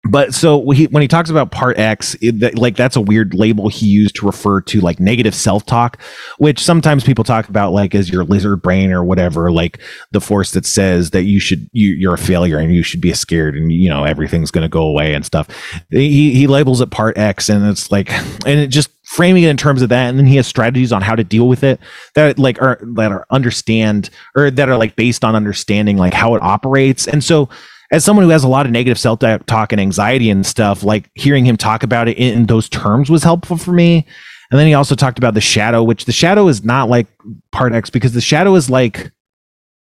but so he, when he talks about part X, it, like that's a weird label he used to refer to like negative self talk, which sometimes people talk about like as your lizard brain or whatever, like the force that says that you should you, you're a failure and you should be scared and you know everything's going to go away and stuff. He he labels it part X and it's like and it just framing it in terms of that and then he has strategies on how to deal with it that like are that are understand or that are like based on understanding like how it operates and so as someone who has a lot of negative self talk and anxiety and stuff, like hearing him talk about it in those terms was helpful for me. And then he also talked about the shadow, which the shadow is not like part X because the shadow is like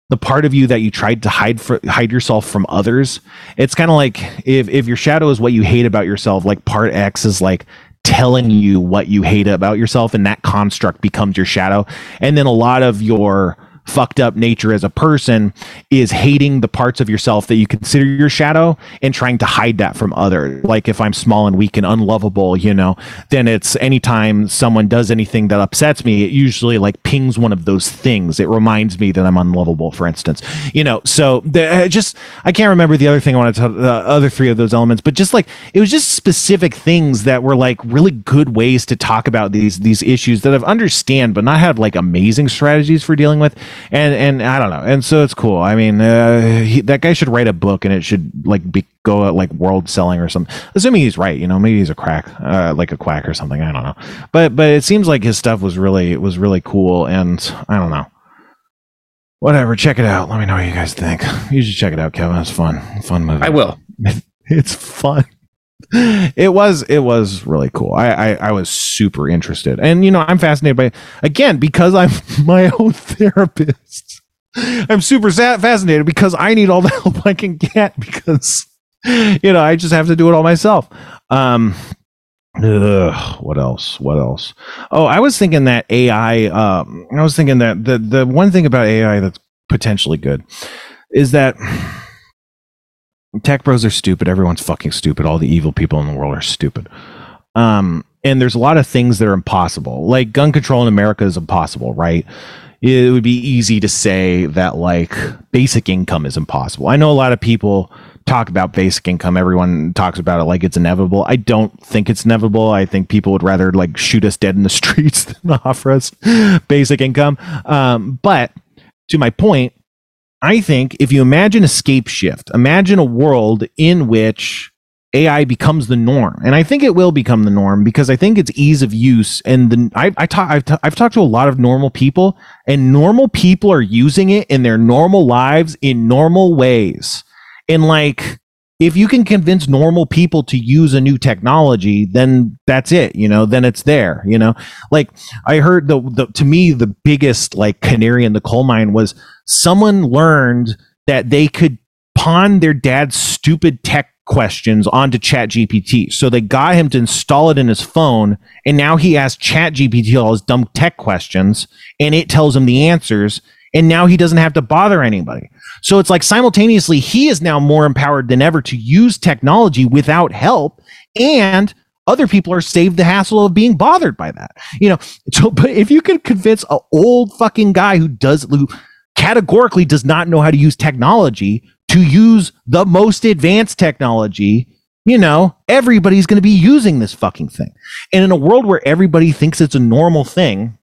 the part of you that you tried to hide for, hide yourself from others. It's kind of like if if your shadow is what you hate about yourself, like part X is like telling you what you hate about yourself, and that construct becomes your shadow. And then a lot of your fucked up nature as a person is hating the parts of yourself that you consider your shadow and trying to hide that from others. Like if I'm small and weak and unlovable, you know, then it's anytime someone does anything that upsets me, it usually like pings one of those things. It reminds me that I'm unlovable, for instance, you know. So the, just I can't remember the other thing I wanted to the other three of those elements, but just like it was just specific things that were like really good ways to talk about these these issues that I've understand but not have like amazing strategies for dealing with and and I don't know, and so it's cool. I mean, uh, he, that guy should write a book, and it should like be go at like world selling or something. Assuming he's right, you know, maybe he's a crack, uh, like a quack or something. I don't know, but but it seems like his stuff was really was really cool, and I don't know. Whatever, check it out. Let me know what you guys think. You should check it out, Kevin. It's fun, fun movie. I will. it's fun it was it was really cool. I, I, I was super interested, and you know I'm fascinated by again because I'm my own therapist. I'm super fascinated because I need all the help I can get because you know I just have to do it all myself. Um, ugh, what else? What else? Oh, I was thinking that AI. Um, I was thinking that the the one thing about AI that's potentially good is that tech bros are stupid. Everyone's fucking stupid. All the evil people in the world are stupid. Um, and there's a lot of things that are impossible. Like gun control in America is impossible, right? It would be easy to say that like basic income is impossible. I know a lot of people talk about basic income. Everyone talks about it like it's inevitable. I don't think it's inevitable. I think people would rather like shoot us dead in the streets than offer us basic income. Um, but to my point, I think if you imagine a scape shift, imagine a world in which AI becomes the norm, and I think it will become the norm because I think it's ease of use. And the I, I talk, I've, t- I've talked to a lot of normal people, and normal people are using it in their normal lives in normal ways. And like if you can convince normal people to use a new technology, then that's it, you know, then it's there, you know. Like I heard the, the to me the biggest like canary in the coal mine was someone learned that they could pawn their dad's stupid tech questions onto chat gpt so they got him to install it in his phone and now he asks chat gpt all his dumb tech questions and it tells him the answers and now he doesn't have to bother anybody so it's like simultaneously, he is now more empowered than ever to use technology without help. And other people are saved the hassle of being bothered by that. You know, so but if you can convince an old fucking guy who does who categorically does not know how to use technology to use the most advanced technology you know, everybody's going to be using this fucking thing. And in a world where everybody thinks it's a normal thing,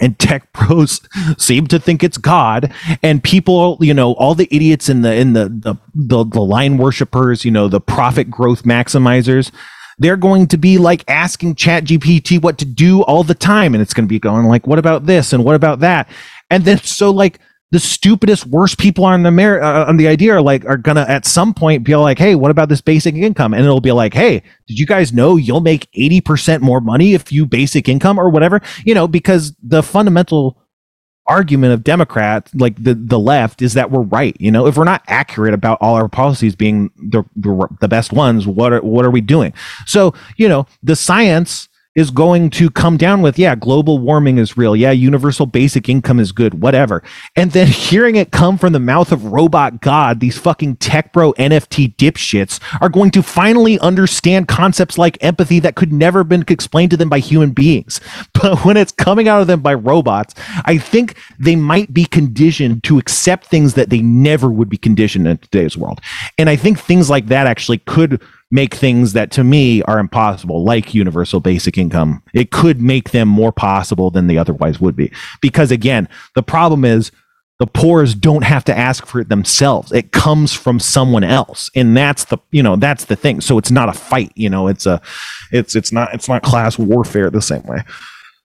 and tech pros seem to think it's God, and people, you know, all the idiots in the in the the the, the line worshippers, you know, the profit growth maximizers, they're going to be like asking chat gpt what to do all the time. And it's going to be going like what about this? And what about that? And then so like the stupidest worst people on the mer- uh, on the idea are like are gonna at some point be like hey what about this basic income? And it'll be like hey did you guys know you'll make 80% more money if you basic income or whatever? You know because the fundamental argument of democrats like the the left is that we're right you know? If we're not accurate about all our policies being the the, the best ones what are, what are we doing? So you know the science is going to come down with, yeah, global warming is real. Yeah, universal basic income is good, whatever. And then hearing it come from the mouth of robot God, these fucking tech bro NFT dipshits are going to finally understand concepts like empathy that could never have been explained to them by human beings. But when it's coming out of them by robots, I think they might be conditioned to accept things that they never would be conditioned in today's world. And I think things like that actually could make things that to me are impossible, like universal basic income. It could make them more possible than they otherwise would be. Because again, the problem is the poor's don't have to ask for it themselves. It comes from someone else. And that's the, you know, that's the thing. So it's not a fight, you know, it's a, it's, it's not, it's not class warfare the same way.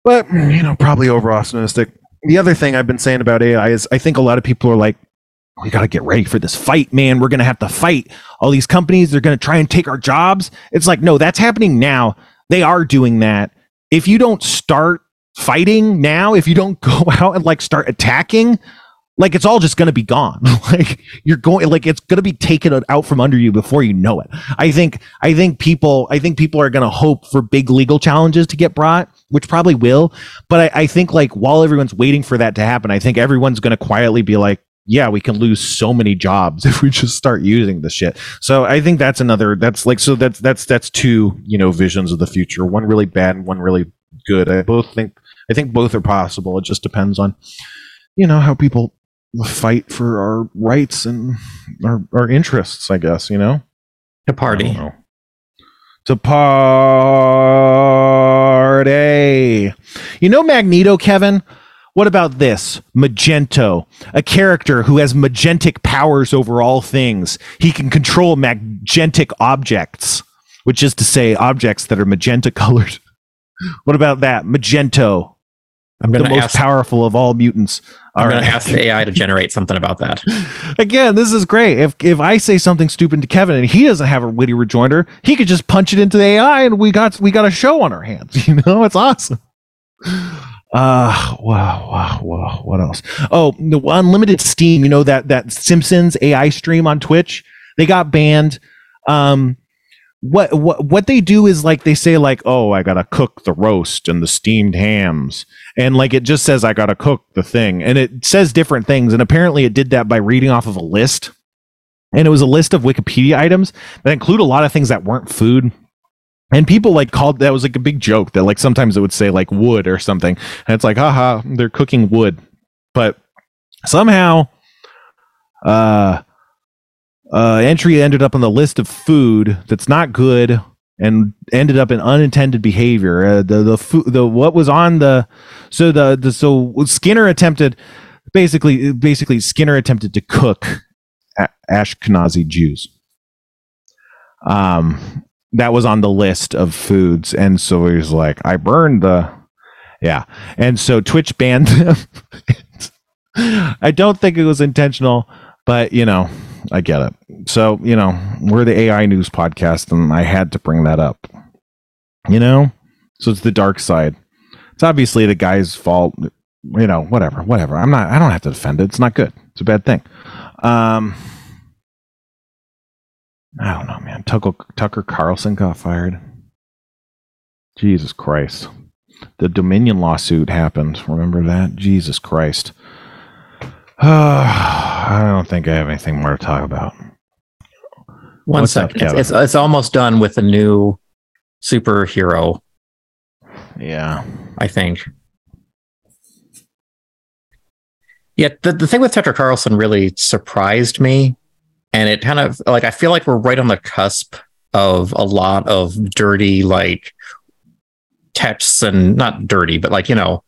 But, you know, probably over optimistic. The other thing I've been saying about AI is I think a lot of people are like, we got to get ready for this fight, man. We're going to have to fight. All these companies, they're going to try and take our jobs. It's like, no, that's happening now. They are doing that. If you don't start fighting now, if you don't go out and like start attacking, like it's all just going to be gone. like you're going, like it's going to be taken out from under you before you know it. I think, I think people, I think people are going to hope for big legal challenges to get brought, which probably will. But I, I think like while everyone's waiting for that to happen, I think everyone's going to quietly be like, yeah, we can lose so many jobs if we just start using the shit. So I think that's another that's like so that's that's that's two, you know, visions of the future. One really bad and one really good. I both think I think both are possible. It just depends on you know how people fight for our rights and our, our interests, I guess, you know. To party. To party. You know Magneto, Kevin? What about this? Magento, a character who has magentic powers over all things. He can control magentic objects, which is to say, objects that are magenta colored. what about that? Magento. I'm going to the most ask, powerful of all mutants. I'm going to ask the AI to generate something about that. Again, this is great. If if I say something stupid to Kevin and he doesn't have a witty rejoinder, he could just punch it into the AI, and we got we got a show on our hands. You know, it's awesome. Uh wow, wow, wow. What else? Oh, the unlimited Steam. You know that that Simpsons AI stream on Twitch. They got banned. Um, what what what they do is like they say like, oh, I gotta cook the roast and the steamed hams, and like it just says I gotta cook the thing, and it says different things, and apparently it did that by reading off of a list, and it was a list of Wikipedia items that include a lot of things that weren't food and people like called that was like a big joke that like sometimes it would say like wood or something. And it's like haha they're cooking wood. But somehow uh uh entry ended up on the list of food that's not good and ended up in unintended behavior. Uh, the the food the what was on the so the, the so skinner attempted basically basically skinner attempted to cook ashkenazi jews. Um that was on the list of foods, and so he was like, "I burned the." Yeah, and so Twitch banned him. I don't think it was intentional, but you know, I get it. So you know, we're the AI news podcast, and I had to bring that up. You know, so it's the dark side. It's obviously the guy's fault. You know, whatever, whatever. I'm not. I don't have to defend it. It's not good. It's a bad thing. Um. I don't know, man. Tucker, Tucker Carlson got fired. Jesus Christ. The Dominion lawsuit happened. Remember that? Jesus Christ. Uh, I don't think I have anything more to talk about. One What's second. Up, it's, it's, it's almost done with the new superhero. Yeah. I think. Yeah, the, the thing with Tucker Carlson really surprised me. And it kind of like I feel like we're right on the cusp of a lot of dirty, like texts and not dirty, but like, you know,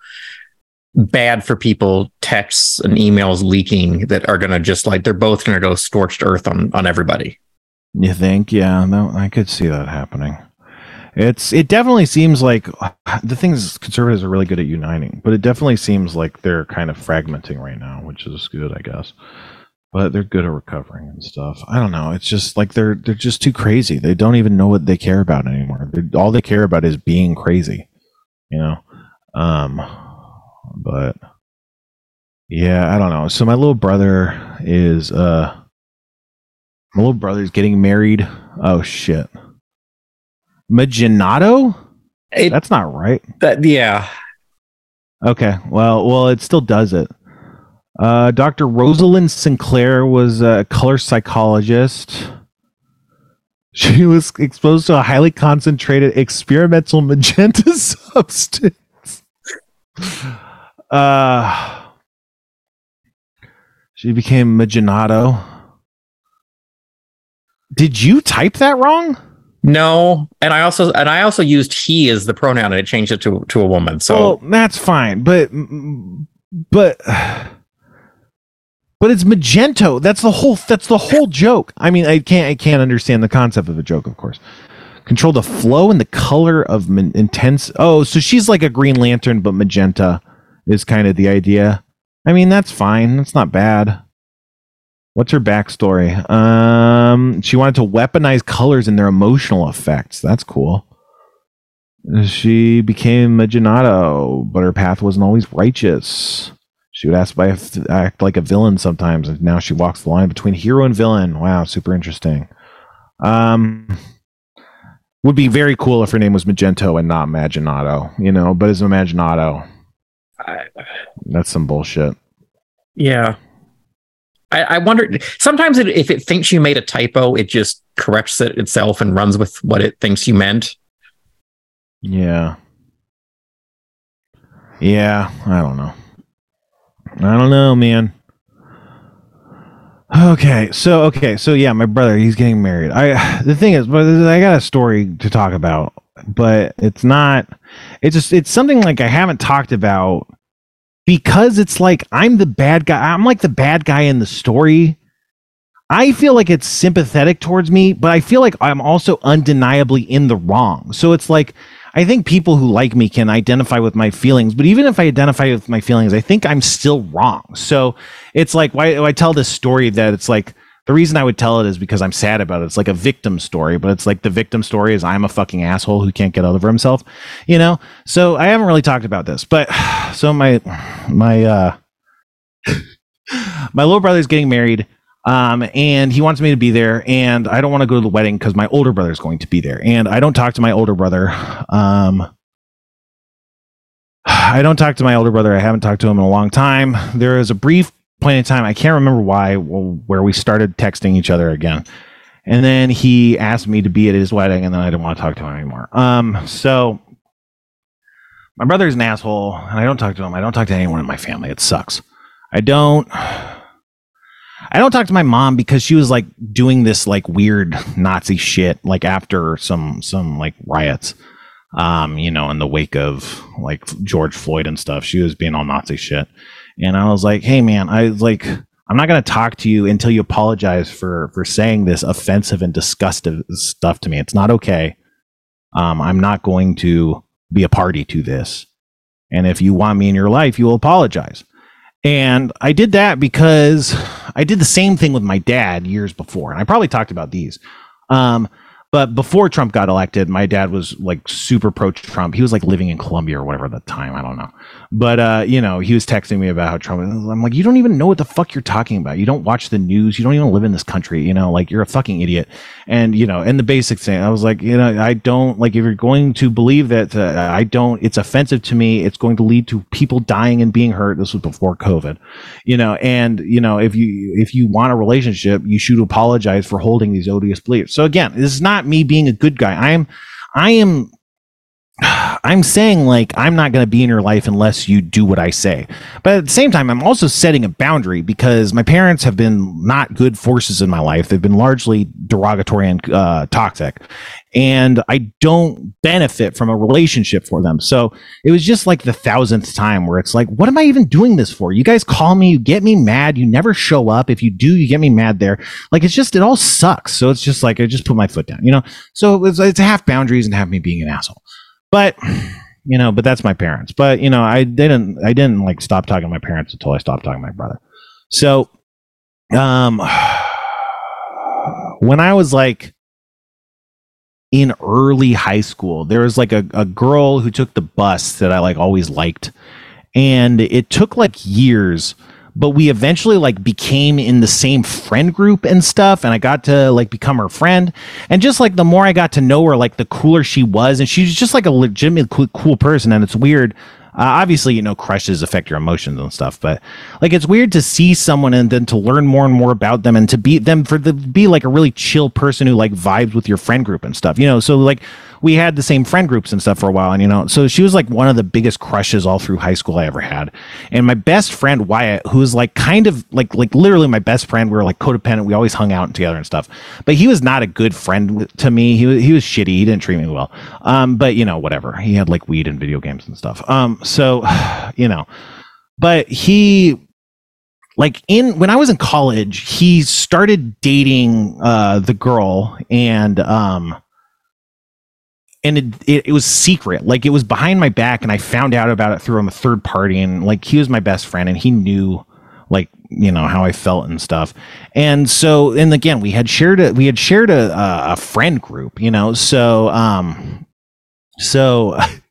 bad for people texts and emails leaking that are going to just like they're both going to go scorched earth on on everybody. You think? Yeah no i could see that happening. It's it definitely seems like the things conservatives are really good at uniting but it definitely seems like they're kind of fragmenting right now which is good i guess but they're good at recovering and stuff i don't know it's just like they're they're just too crazy they don't even know what they care about anymore they're, all they care about is being crazy you know um but yeah, I don't know. So my little brother is uh my little brother's getting married. Oh shit. Maginato? It, That's not right. That yeah. Okay. Well, well, it still does it. Uh, Dr. Rosalind Sinclair was a color psychologist. She was exposed to a highly concentrated experimental magenta substance. Uh, she became Maginato. Did you type that wrong? No, and I also and I also used he as the pronoun, and it changed it to to a woman. So well, that's fine, but but but it's magento. That's the whole. That's the whole joke. I mean, I can't I can't understand the concept of a joke, of course. Control the flow and the color of intense. Oh, so she's like a Green Lantern, but magenta is kind of the idea. I mean, that's fine. That's not bad. What's her backstory? Um, she wanted to weaponize colors and their emotional effects. That's cool. She became a Maginato, but her path wasn't always righteous. She would ask by act like a villain sometimes, and now she walks the line between hero and villain. Wow, super interesting. Um, would be very cool if her name was Magento and not Maginato, you know. But as Maginato, I, That's some bullshit. Yeah. I, I wonder sometimes it, if it thinks you made a typo, it just corrects it itself and runs with what it thinks you meant. Yeah. Yeah, I don't know. I don't know, man. Okay, so okay, so yeah, my brother, he's getting married. I the thing is, but I got a story to talk about, but it's not it's just it's something like I haven't talked about because it's like I'm the bad guy. I'm like the bad guy in the story. I feel like it's sympathetic towards me, but I feel like I'm also undeniably in the wrong. So it's like I think people who like me can identify with my feelings, but even if I identify with my feelings, I think I'm still wrong. So it's like why I tell this story that it's like the reason I would tell it is because I'm sad about it. It's like a victim story, but it's like the victim story is I'm a fucking asshole who can't get over himself, you know? So I haven't really talked about this, but so my, my, uh, my little brother's getting married. Um, and he wants me to be there, and I don't want to go to the wedding because my older brother is going to be there, and I don't talk to my older brother. Um, I don't talk to my older brother. I haven't talked to him in a long time. There is a brief point in time, I can't remember why, where we started texting each other again. And then he asked me to be at his wedding, and then I didn't want to talk to him anymore. Um, so my brother's an asshole, and I don't talk to him. I don't talk to anyone in my family. It sucks. I don't. I don't talk to my mom because she was like doing this like weird Nazi shit like after some some like riots um you know in the wake of like George Floyd and stuff she was being all Nazi shit and I was like, "Hey, man, I like." I'm not going to talk to you until you apologize for for saying this offensive and disgusting stuff to me. It's not okay. Um, I'm not going to be a party to this. And if you want me in your life, you will apologize. And I did that because I did the same thing with my dad years before. And I probably talked about these. Um, but before Trump got elected, my dad was like super pro Trump. He was like living in Colombia or whatever at the time. I don't know. But, uh, you know, he was texting me about how Trump, I'm like, you don't even know what the fuck you're talking about. You don't watch the news. You don't even live in this country. You know, like you're a fucking idiot. And, you know, and the basic thing, I was like, you know, I don't like if you're going to believe that uh, I don't, it's offensive to me. It's going to lead to people dying and being hurt. This was before COVID, you know, and, you know, if you, if you want a relationship, you should apologize for holding these odious beliefs. So again, this is not me being a good guy. I am, I am I'm saying like I'm not going to be in your life unless you do what I say. But at the same time, I'm also setting a boundary because my parents have been not good forces in my life. They've been largely derogatory and uh, toxic, and I don't benefit from a relationship for them. So it was just like the thousandth time where it's like, what am I even doing this for? You guys call me, you get me mad, you never show up. If you do, you get me mad there. Like it's just it all sucks. So it's just like I just put my foot down, you know. So it's it's half boundaries and half me being an asshole. But you know, but that's my parents. But you know, I didn't I didn't like stop talking to my parents until I stopped talking to my brother. So um when I was like in early high school, there was like a, a girl who took the bus that I like always liked. And it took like years but we eventually like became in the same friend group and stuff and i got to like become her friend and just like the more i got to know her like the cooler she was and she's just like a legitimate cool, cool person and it's weird uh, obviously, you know, crushes affect your emotions and stuff, but like it's weird to see someone and then to learn more and more about them and to be them for the be like a really chill person who like vibes with your friend group and stuff, you know. So like we had the same friend groups and stuff for a while. And, you know, so she was like one of the biggest crushes all through high school I ever had. And my best friend, Wyatt, who was like kind of like, like literally my best friend, we were like codependent. We always hung out together and stuff, but he was not a good friend to me. He was, he was shitty. He didn't treat me well. Um, but you know, whatever. He had like weed and video games and stuff. Um, so, you know, but he, like in when I was in college, he started dating uh the girl and um and it, it, it was secret. Like it was behind my back and i found out about it through him a third party and like he was my best friend and he knew like you know how i felt and stuff. And so and again we had shared a we had shared a, a friend group you know? So um so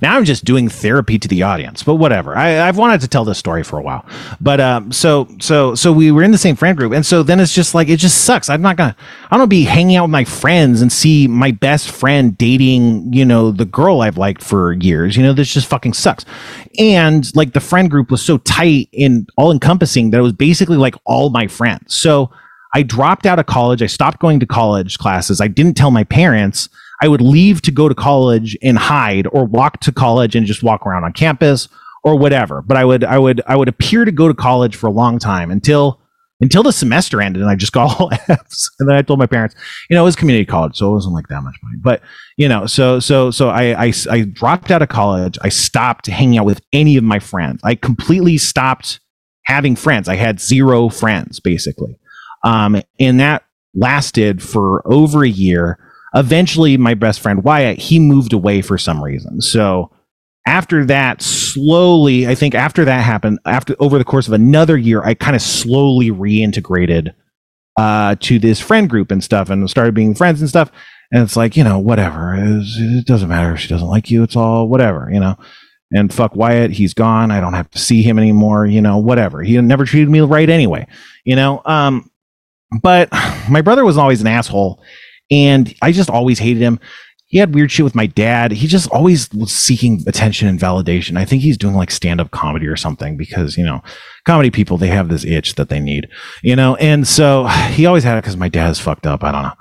now I'm just doing therapy to the audience, but whatever. I, have wanted to tell this story for a while, but um, so so so we were in the same friend group, and so then it's just like it just sucks. I'm not gonna I don't be hanging out with my friends and see my best friend dating you know the girl I've liked for years. You know this just fucking sucks. And like the friend group was so tight and all encompassing that it was basically like all my friends. So I dropped out of college. I stopped going to college classes. I didn't tell my parents I would leave to go to college and hide or walk to college and just walk around on campus or whatever. But I would I would I would appear to go to college for a long time until until the semester ended and I just got all F's. And then I told my parents, you know, it was community college, so it wasn't like that much money. But you know, so so so I I, I dropped out of college. I stopped hanging out with any of my friends. I completely stopped having friends. I had zero friends basically. Um, and that lasted for over a year eventually my best friend Wyatt, he moved away for some reason. So after that, slowly, I think after that happened, after over the course of another year, I kind of slowly reintegrated uh, to this friend group and stuff and started being friends and stuff. And it's like, you know, whatever. it doesn't matter if she doesn't like you. It's all whatever, you know. And fuck Wyatt, he's gone. I don't have to see him anymore, you know, whatever. He never treated me right anyway, you know. Um, but my brother was always an asshole and I just always hated him. He had weird shit with my dad. He just always was seeking attention and validation. I think he's doing like stand up comedy or something because, you know, comedy people, they have this itch that they need, you know? And so he always had it because my dad's fucked up. I don't know.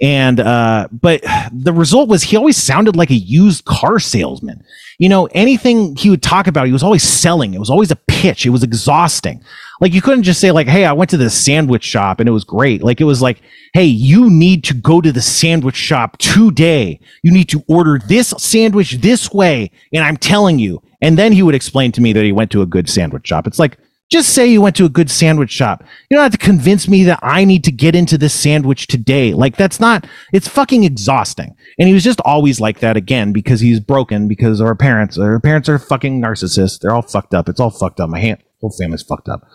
And, uh, but the result was he always sounded like a used car salesman. You know, anything he would talk about, he was always selling. It was always a pitch. It was exhausting. Like you couldn't just say like, "Hey, I went to the sandwich shop and it was great." Like it was like, "Hey, you need to go to the sandwich shop today. You need to order this sandwich this way." And I'm telling you. And then he would explain to me that he went to a good sandwich shop. It's like, just say you went to a good sandwich shop. You don't have to convince me that I need to get into this sandwich today. Like that's not, it's fucking exhausting. And he was just always like that again because he's broken because our parents, our parents are fucking narcissists. They're all fucked up. It's all fucked up. My whole family's fucked up.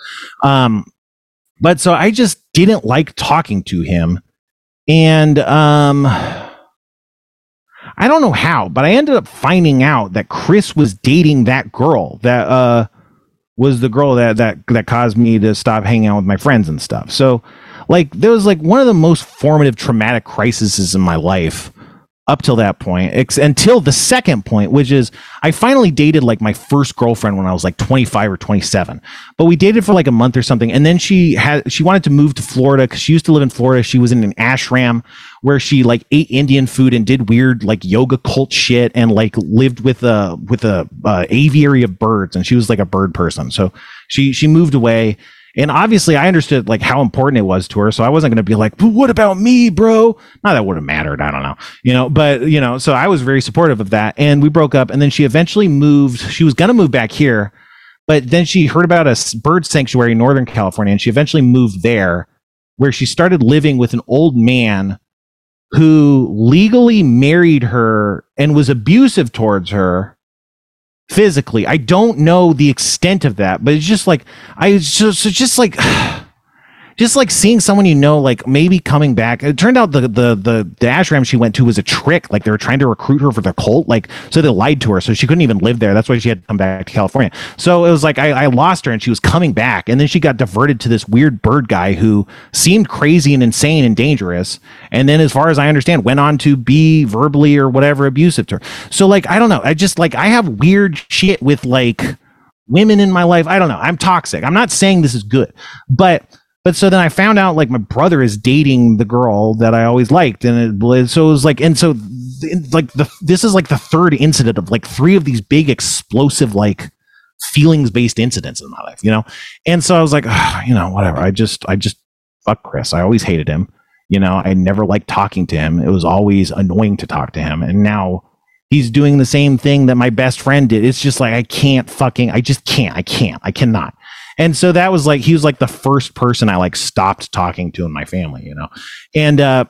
Um, but so I just didn't like talking to him. And um, I don't know how, but I ended up finding out that Chris was dating that girl that uh, was the girl that that that caused me to stop hanging out with my friends and stuff. So like there was like one of the most formative traumatic crises in my life up till that point, ex- until the second point, which is I finally dated like my first girlfriend when I was like 25 or 27. But we dated for like a month or something, and then she had she wanted to move to Florida because she used to live in Florida. She was in an ashram where she like ate Indian food and did weird like yoga cult shit and like lived with a with a uh, aviary of birds, and she was like a bird person. So she she moved away and obviously, I understood like how important it was to her. So I wasn't going to be like, but what about me, bro? Not that would have mattered. I don't know, you know, but you know, so I was very supportive of that. And we broke up. And then she eventually moved. She was going to move back here, but then she heard about a bird sanctuary in Northern California and she eventually moved there where she started living with an old man who legally married her and was abusive towards her physically. I don't know the extent of that, but it's just like I just so just like just like seeing someone you know, like maybe coming back. It turned out the the the, the ashram she went to was a trick. Like they were trying to recruit her for the cult. Like so they lied to her, so she couldn't even live there. That's why she had to come back to California. So it was like I, I lost her, and she was coming back, and then she got diverted to this weird bird guy who seemed crazy and insane and dangerous. And then, as far as I understand, went on to be verbally or whatever abusive to her. So like I don't know. I just like I have weird shit with like women in my life. I don't know. I'm toxic. I'm not saying this is good, but but so then I found out like my brother is dating the girl that I always liked, and it, so it was like, and so like the this is like the third incident of like three of these big explosive like feelings based incidents in my life, you know. And so I was like, you know, whatever. I just I just fuck Chris. I always hated him. You know, I never liked talking to him. It was always annoying to talk to him, and now he's doing the same thing that my best friend did. It's just like I can't fucking I just can't. I can't. I cannot. And so that was like he was like the first person I like stopped talking to in my family, you know. And uh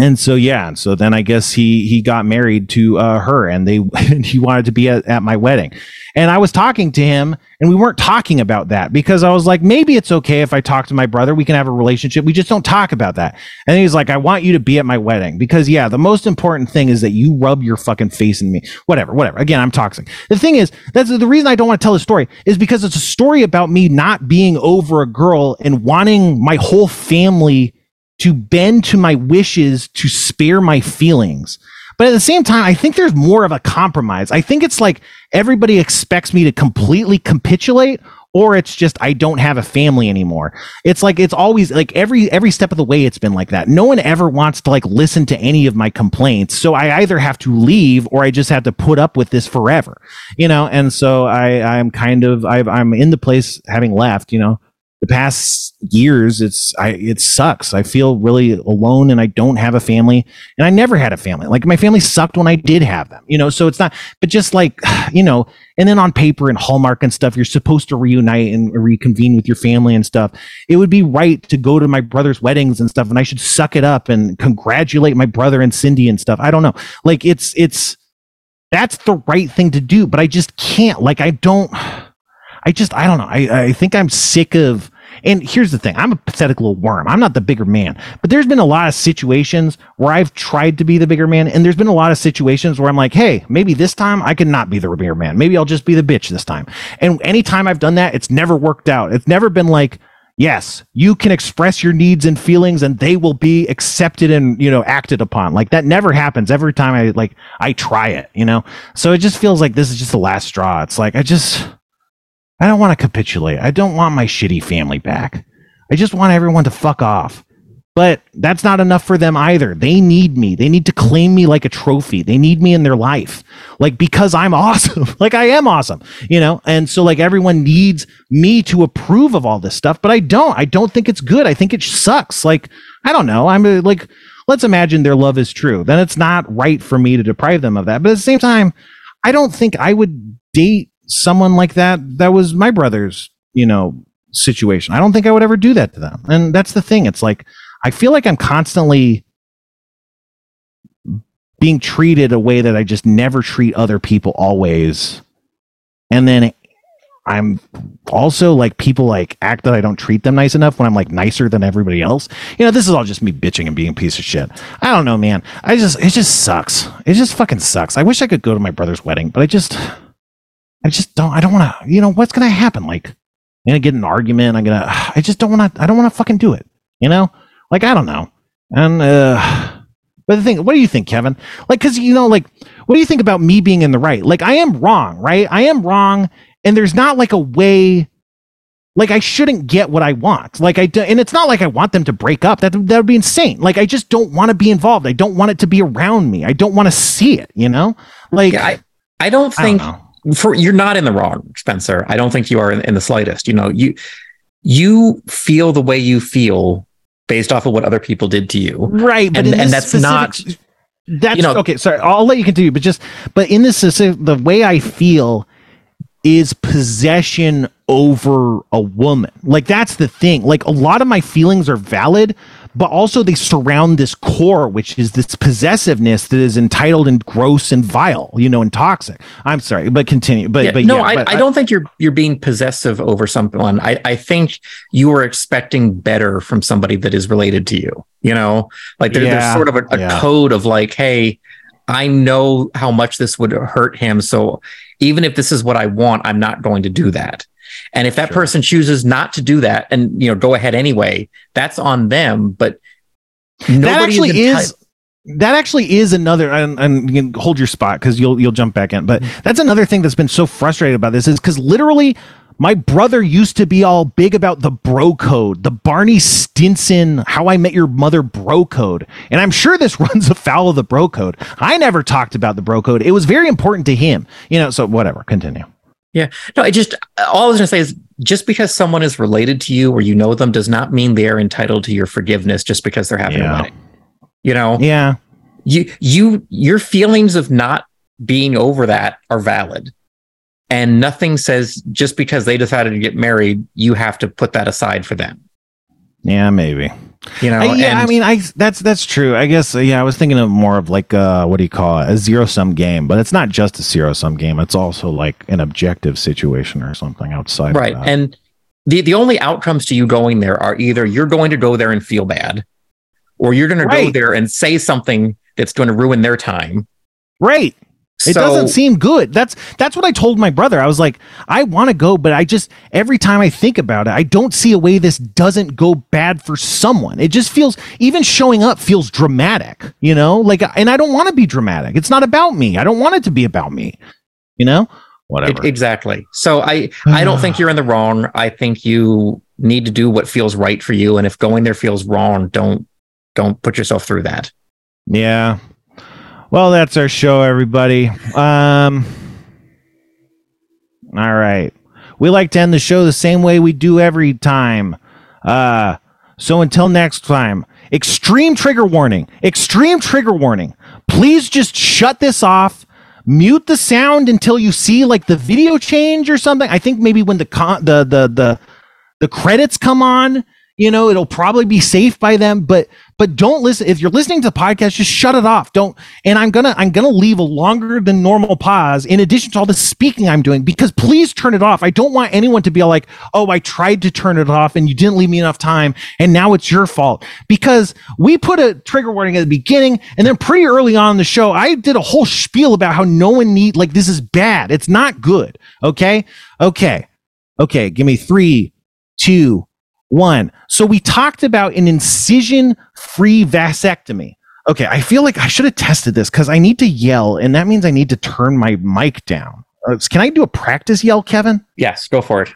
and so yeah, so then I guess he he got married to uh, her, and they and he wanted to be at, at my wedding, and I was talking to him, and we weren't talking about that because I was like, maybe it's okay if I talk to my brother, we can have a relationship. We just don't talk about that. And he's like, I want you to be at my wedding because yeah, the most important thing is that you rub your fucking face in me. Whatever, whatever. Again, I'm toxic. The thing is, that's the reason I don't want to tell the story is because it's a story about me not being over a girl and wanting my whole family to bend to my wishes to spare my feelings. But at the same time, I think there's more of a compromise. I think it's like everybody expects me to completely capitulate or it's just I don't have a family anymore. It's like it's always like every every step of the way it's been like that. No one ever wants to like listen to any of my complaints. So I either have to leave or I just have to put up with this forever. You know, and so I I'm kind of i I'm in the place having left, you know, the past years it's i it sucks. I feel really alone and i don't have a family. And i never had a family. Like my family sucked when i did have them you know? So it's not but just like you know and then on paper and hallmark and stuff you're supposed to reunite and reconvene with your family and stuff. It would be right to go to my brother's weddings and stuff and i should suck it up and congratulate my brother and cindy and stuff. I don't know. Like it's it's that's the right thing to do but i just can't. Like i don't I just, I don't know. I, I think I'm sick of and here's the thing I'm a pathetic little worm. I'm not the bigger man. But there's been a lot of situations where I've tried to be the bigger man. And there's been a lot of situations where I'm like, hey, maybe this time I can not be the bigger man. Maybe I'll just be the bitch this time. And anytime I've done that, it's never worked out. It's never been like, yes you can express your needs and feelings and they will be accepted and you know acted upon like that never happens every time i like i try it you know so it just feels like this is just the last straw it's like i just I don't want to capitulate. I don't want my shitty family back. I just want everyone to fuck off. But that's not enough for them either. They need me. They need to claim me like a trophy. They need me in their life. Like because I'm awesome. like I am awesome, you know? And so like everyone needs me to approve of all this stuff, but I don't. I don't think it's good. I think it sucks. Like I don't know. I'm uh, like let's imagine their love is true. Then it's not right for me to deprive them of that. But at the same time, I don't think I would date someone like that that was my brother's, you know, situation. I don't think I would ever do that to them. And that's the thing. It's like I feel like I'm constantly being treated a way that I just never treat other people always. And then I'm also like people like act that I don't treat them nice enough when I'm like nicer than everybody else. You know, this is all just me bitching and being a piece of shit. I don't know, man. I just it just sucks. It just fucking sucks. I wish I could go to my brother's wedding, but I just I just don't. I don't want to. You know what's going to happen? Like, I'm gonna get an argument. I'm gonna. I just don't want to. I don't want to fucking do it. You know, like I don't know. And uh, But the thing, what do you think, Kevin? Like, because you know, like, what do you think about me being in the right? Like, I am wrong, right? I am wrong, and there's not like a way. Like I shouldn't get what I want. Like I do, and it's not like I want them to break up. That that would be insane. Like I just don't want to be involved. I don't want it to be around me. I don't want to see it. You know, like Yeah, I, I don't I don't think. For you're not in the wrong, Spencer. I don't think you are in, in the slightest. You know, you you feel the way you feel based off of what other people did to you. right? And- and that's not- That's you know- okay. Sorry, I'll let you continue. But just but in this specific, the way I feel is possession over a woman. Like that's the thing. Like a lot of my feelings are valid, but also they surround this core, which is this possessiveness that is entitled and gross and vile, you know, and toxic. I'm sorry, but continue. But Yeah, but no, yeah, I, but I don't think you're you're being possessive over someone. I, I think you are expecting better from somebody that is related to you. You know, like there, Yeah, there's sort of a, a code of like, hey, I know how much this would hurt him, so even if this is what I want, I'm not going to do that. And if that Sure. person chooses not to do that, and you know, go ahead anyway, that's on them. But that nobody actually enti- is that actually is another and, and you can hold your spot because you'll you'll jump back in but mm-hmm. that's another thing that's been so frustrated about this is because literally my brother used to be all big about the bro code the barney stinson how i met your mother bro code. And i'm sure this runs afoul of the bro code. I never talked about the bro code. It was very important to him. You know so whatever continue Yeah. No, I just all I was gonna say is just because someone is related to you or you know them does not mean they are entitled to your forgiveness just because they're having Yeah. a wedding. You know, yeah you you your feelings of not being over that are valid. And nothing says just because they decided to get married, you have to put that aside for them. yeah maybe You know, I- yeah, and I mean, I that's that's true. I guess uh, yeah, I was thinking of more of like uh, what do you call it, a zero sum game, but it's not just a zero sum game. It's also like an objective situation or something outside. right. Of that. And the the only outcomes to you going there are either you're going to go there and feel bad, or you're going to go there and say something that's going to ruin their time. right. It So- doesn't seem good. That's that's what I told my brother. I was like, I want to go, but I just every time I think about it, I don't see a way this doesn't go bad for someone. It just feels even showing up feels dramatic, you know? Like and I don't want to be dramatic. It's not about me. I don't want it to be about me. You know? Whatever. E- exactly. So I I don't think you're in the wrong. I think you need to do what feels right for you. And if going there feels wrong, don't don't put yourself through that. Yeah. Well, that's our show, everybody. Um. All right. We like to end the show the same way we do every time. Uh. So until next time, extreme trigger warning. Extreme trigger warning. Please just shut this off. Mute the sound until you see like the video change or something. I think maybe when the con- the the the the credits come on, you know, it'll probably be safe by them, but but don't listen if you're listening to the podcast just shut it off. Don't and I'm to I'm to leave a longer than normal pause in addition to all the speaking I'm doing because please turn it off. I don't want anyone to be like, "Oh, I tried to turn it off and you didn't leave me enough time and now it's your fault." Because we put a trigger warning at the beginning and then pretty early on in the show, I did a whole spiel about how no one need like this is bad. It's not good. Okay? Okay. Okay, give me 3 2 one. So we talked about an incision free vasectomy. Okay, I feel like I should have tested this because I need to yell, and that means I need to turn my mic down. Uh, can I do a practice yell, Kevin? Yes, go for it.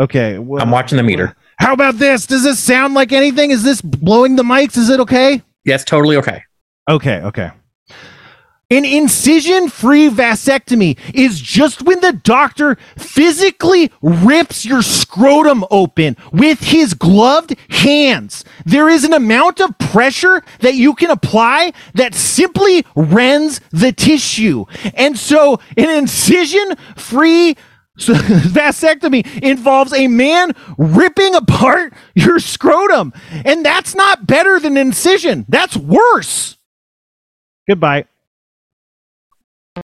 Okay. well- I'm watching the meter. How about this? Does this sound like anything? Is this blowing the mics? Is it okay? Yes, totally okay. Okay, okay. An incision free vasectomy is just when the doctor physically rips your scrotum open with his gloved hands. There is an amount of pressure that you can apply that simply rends the tissue. And so an incision free vasectomy involves a man ripping apart your scrotum. And that's not better than incision, that's worse. Goodbye.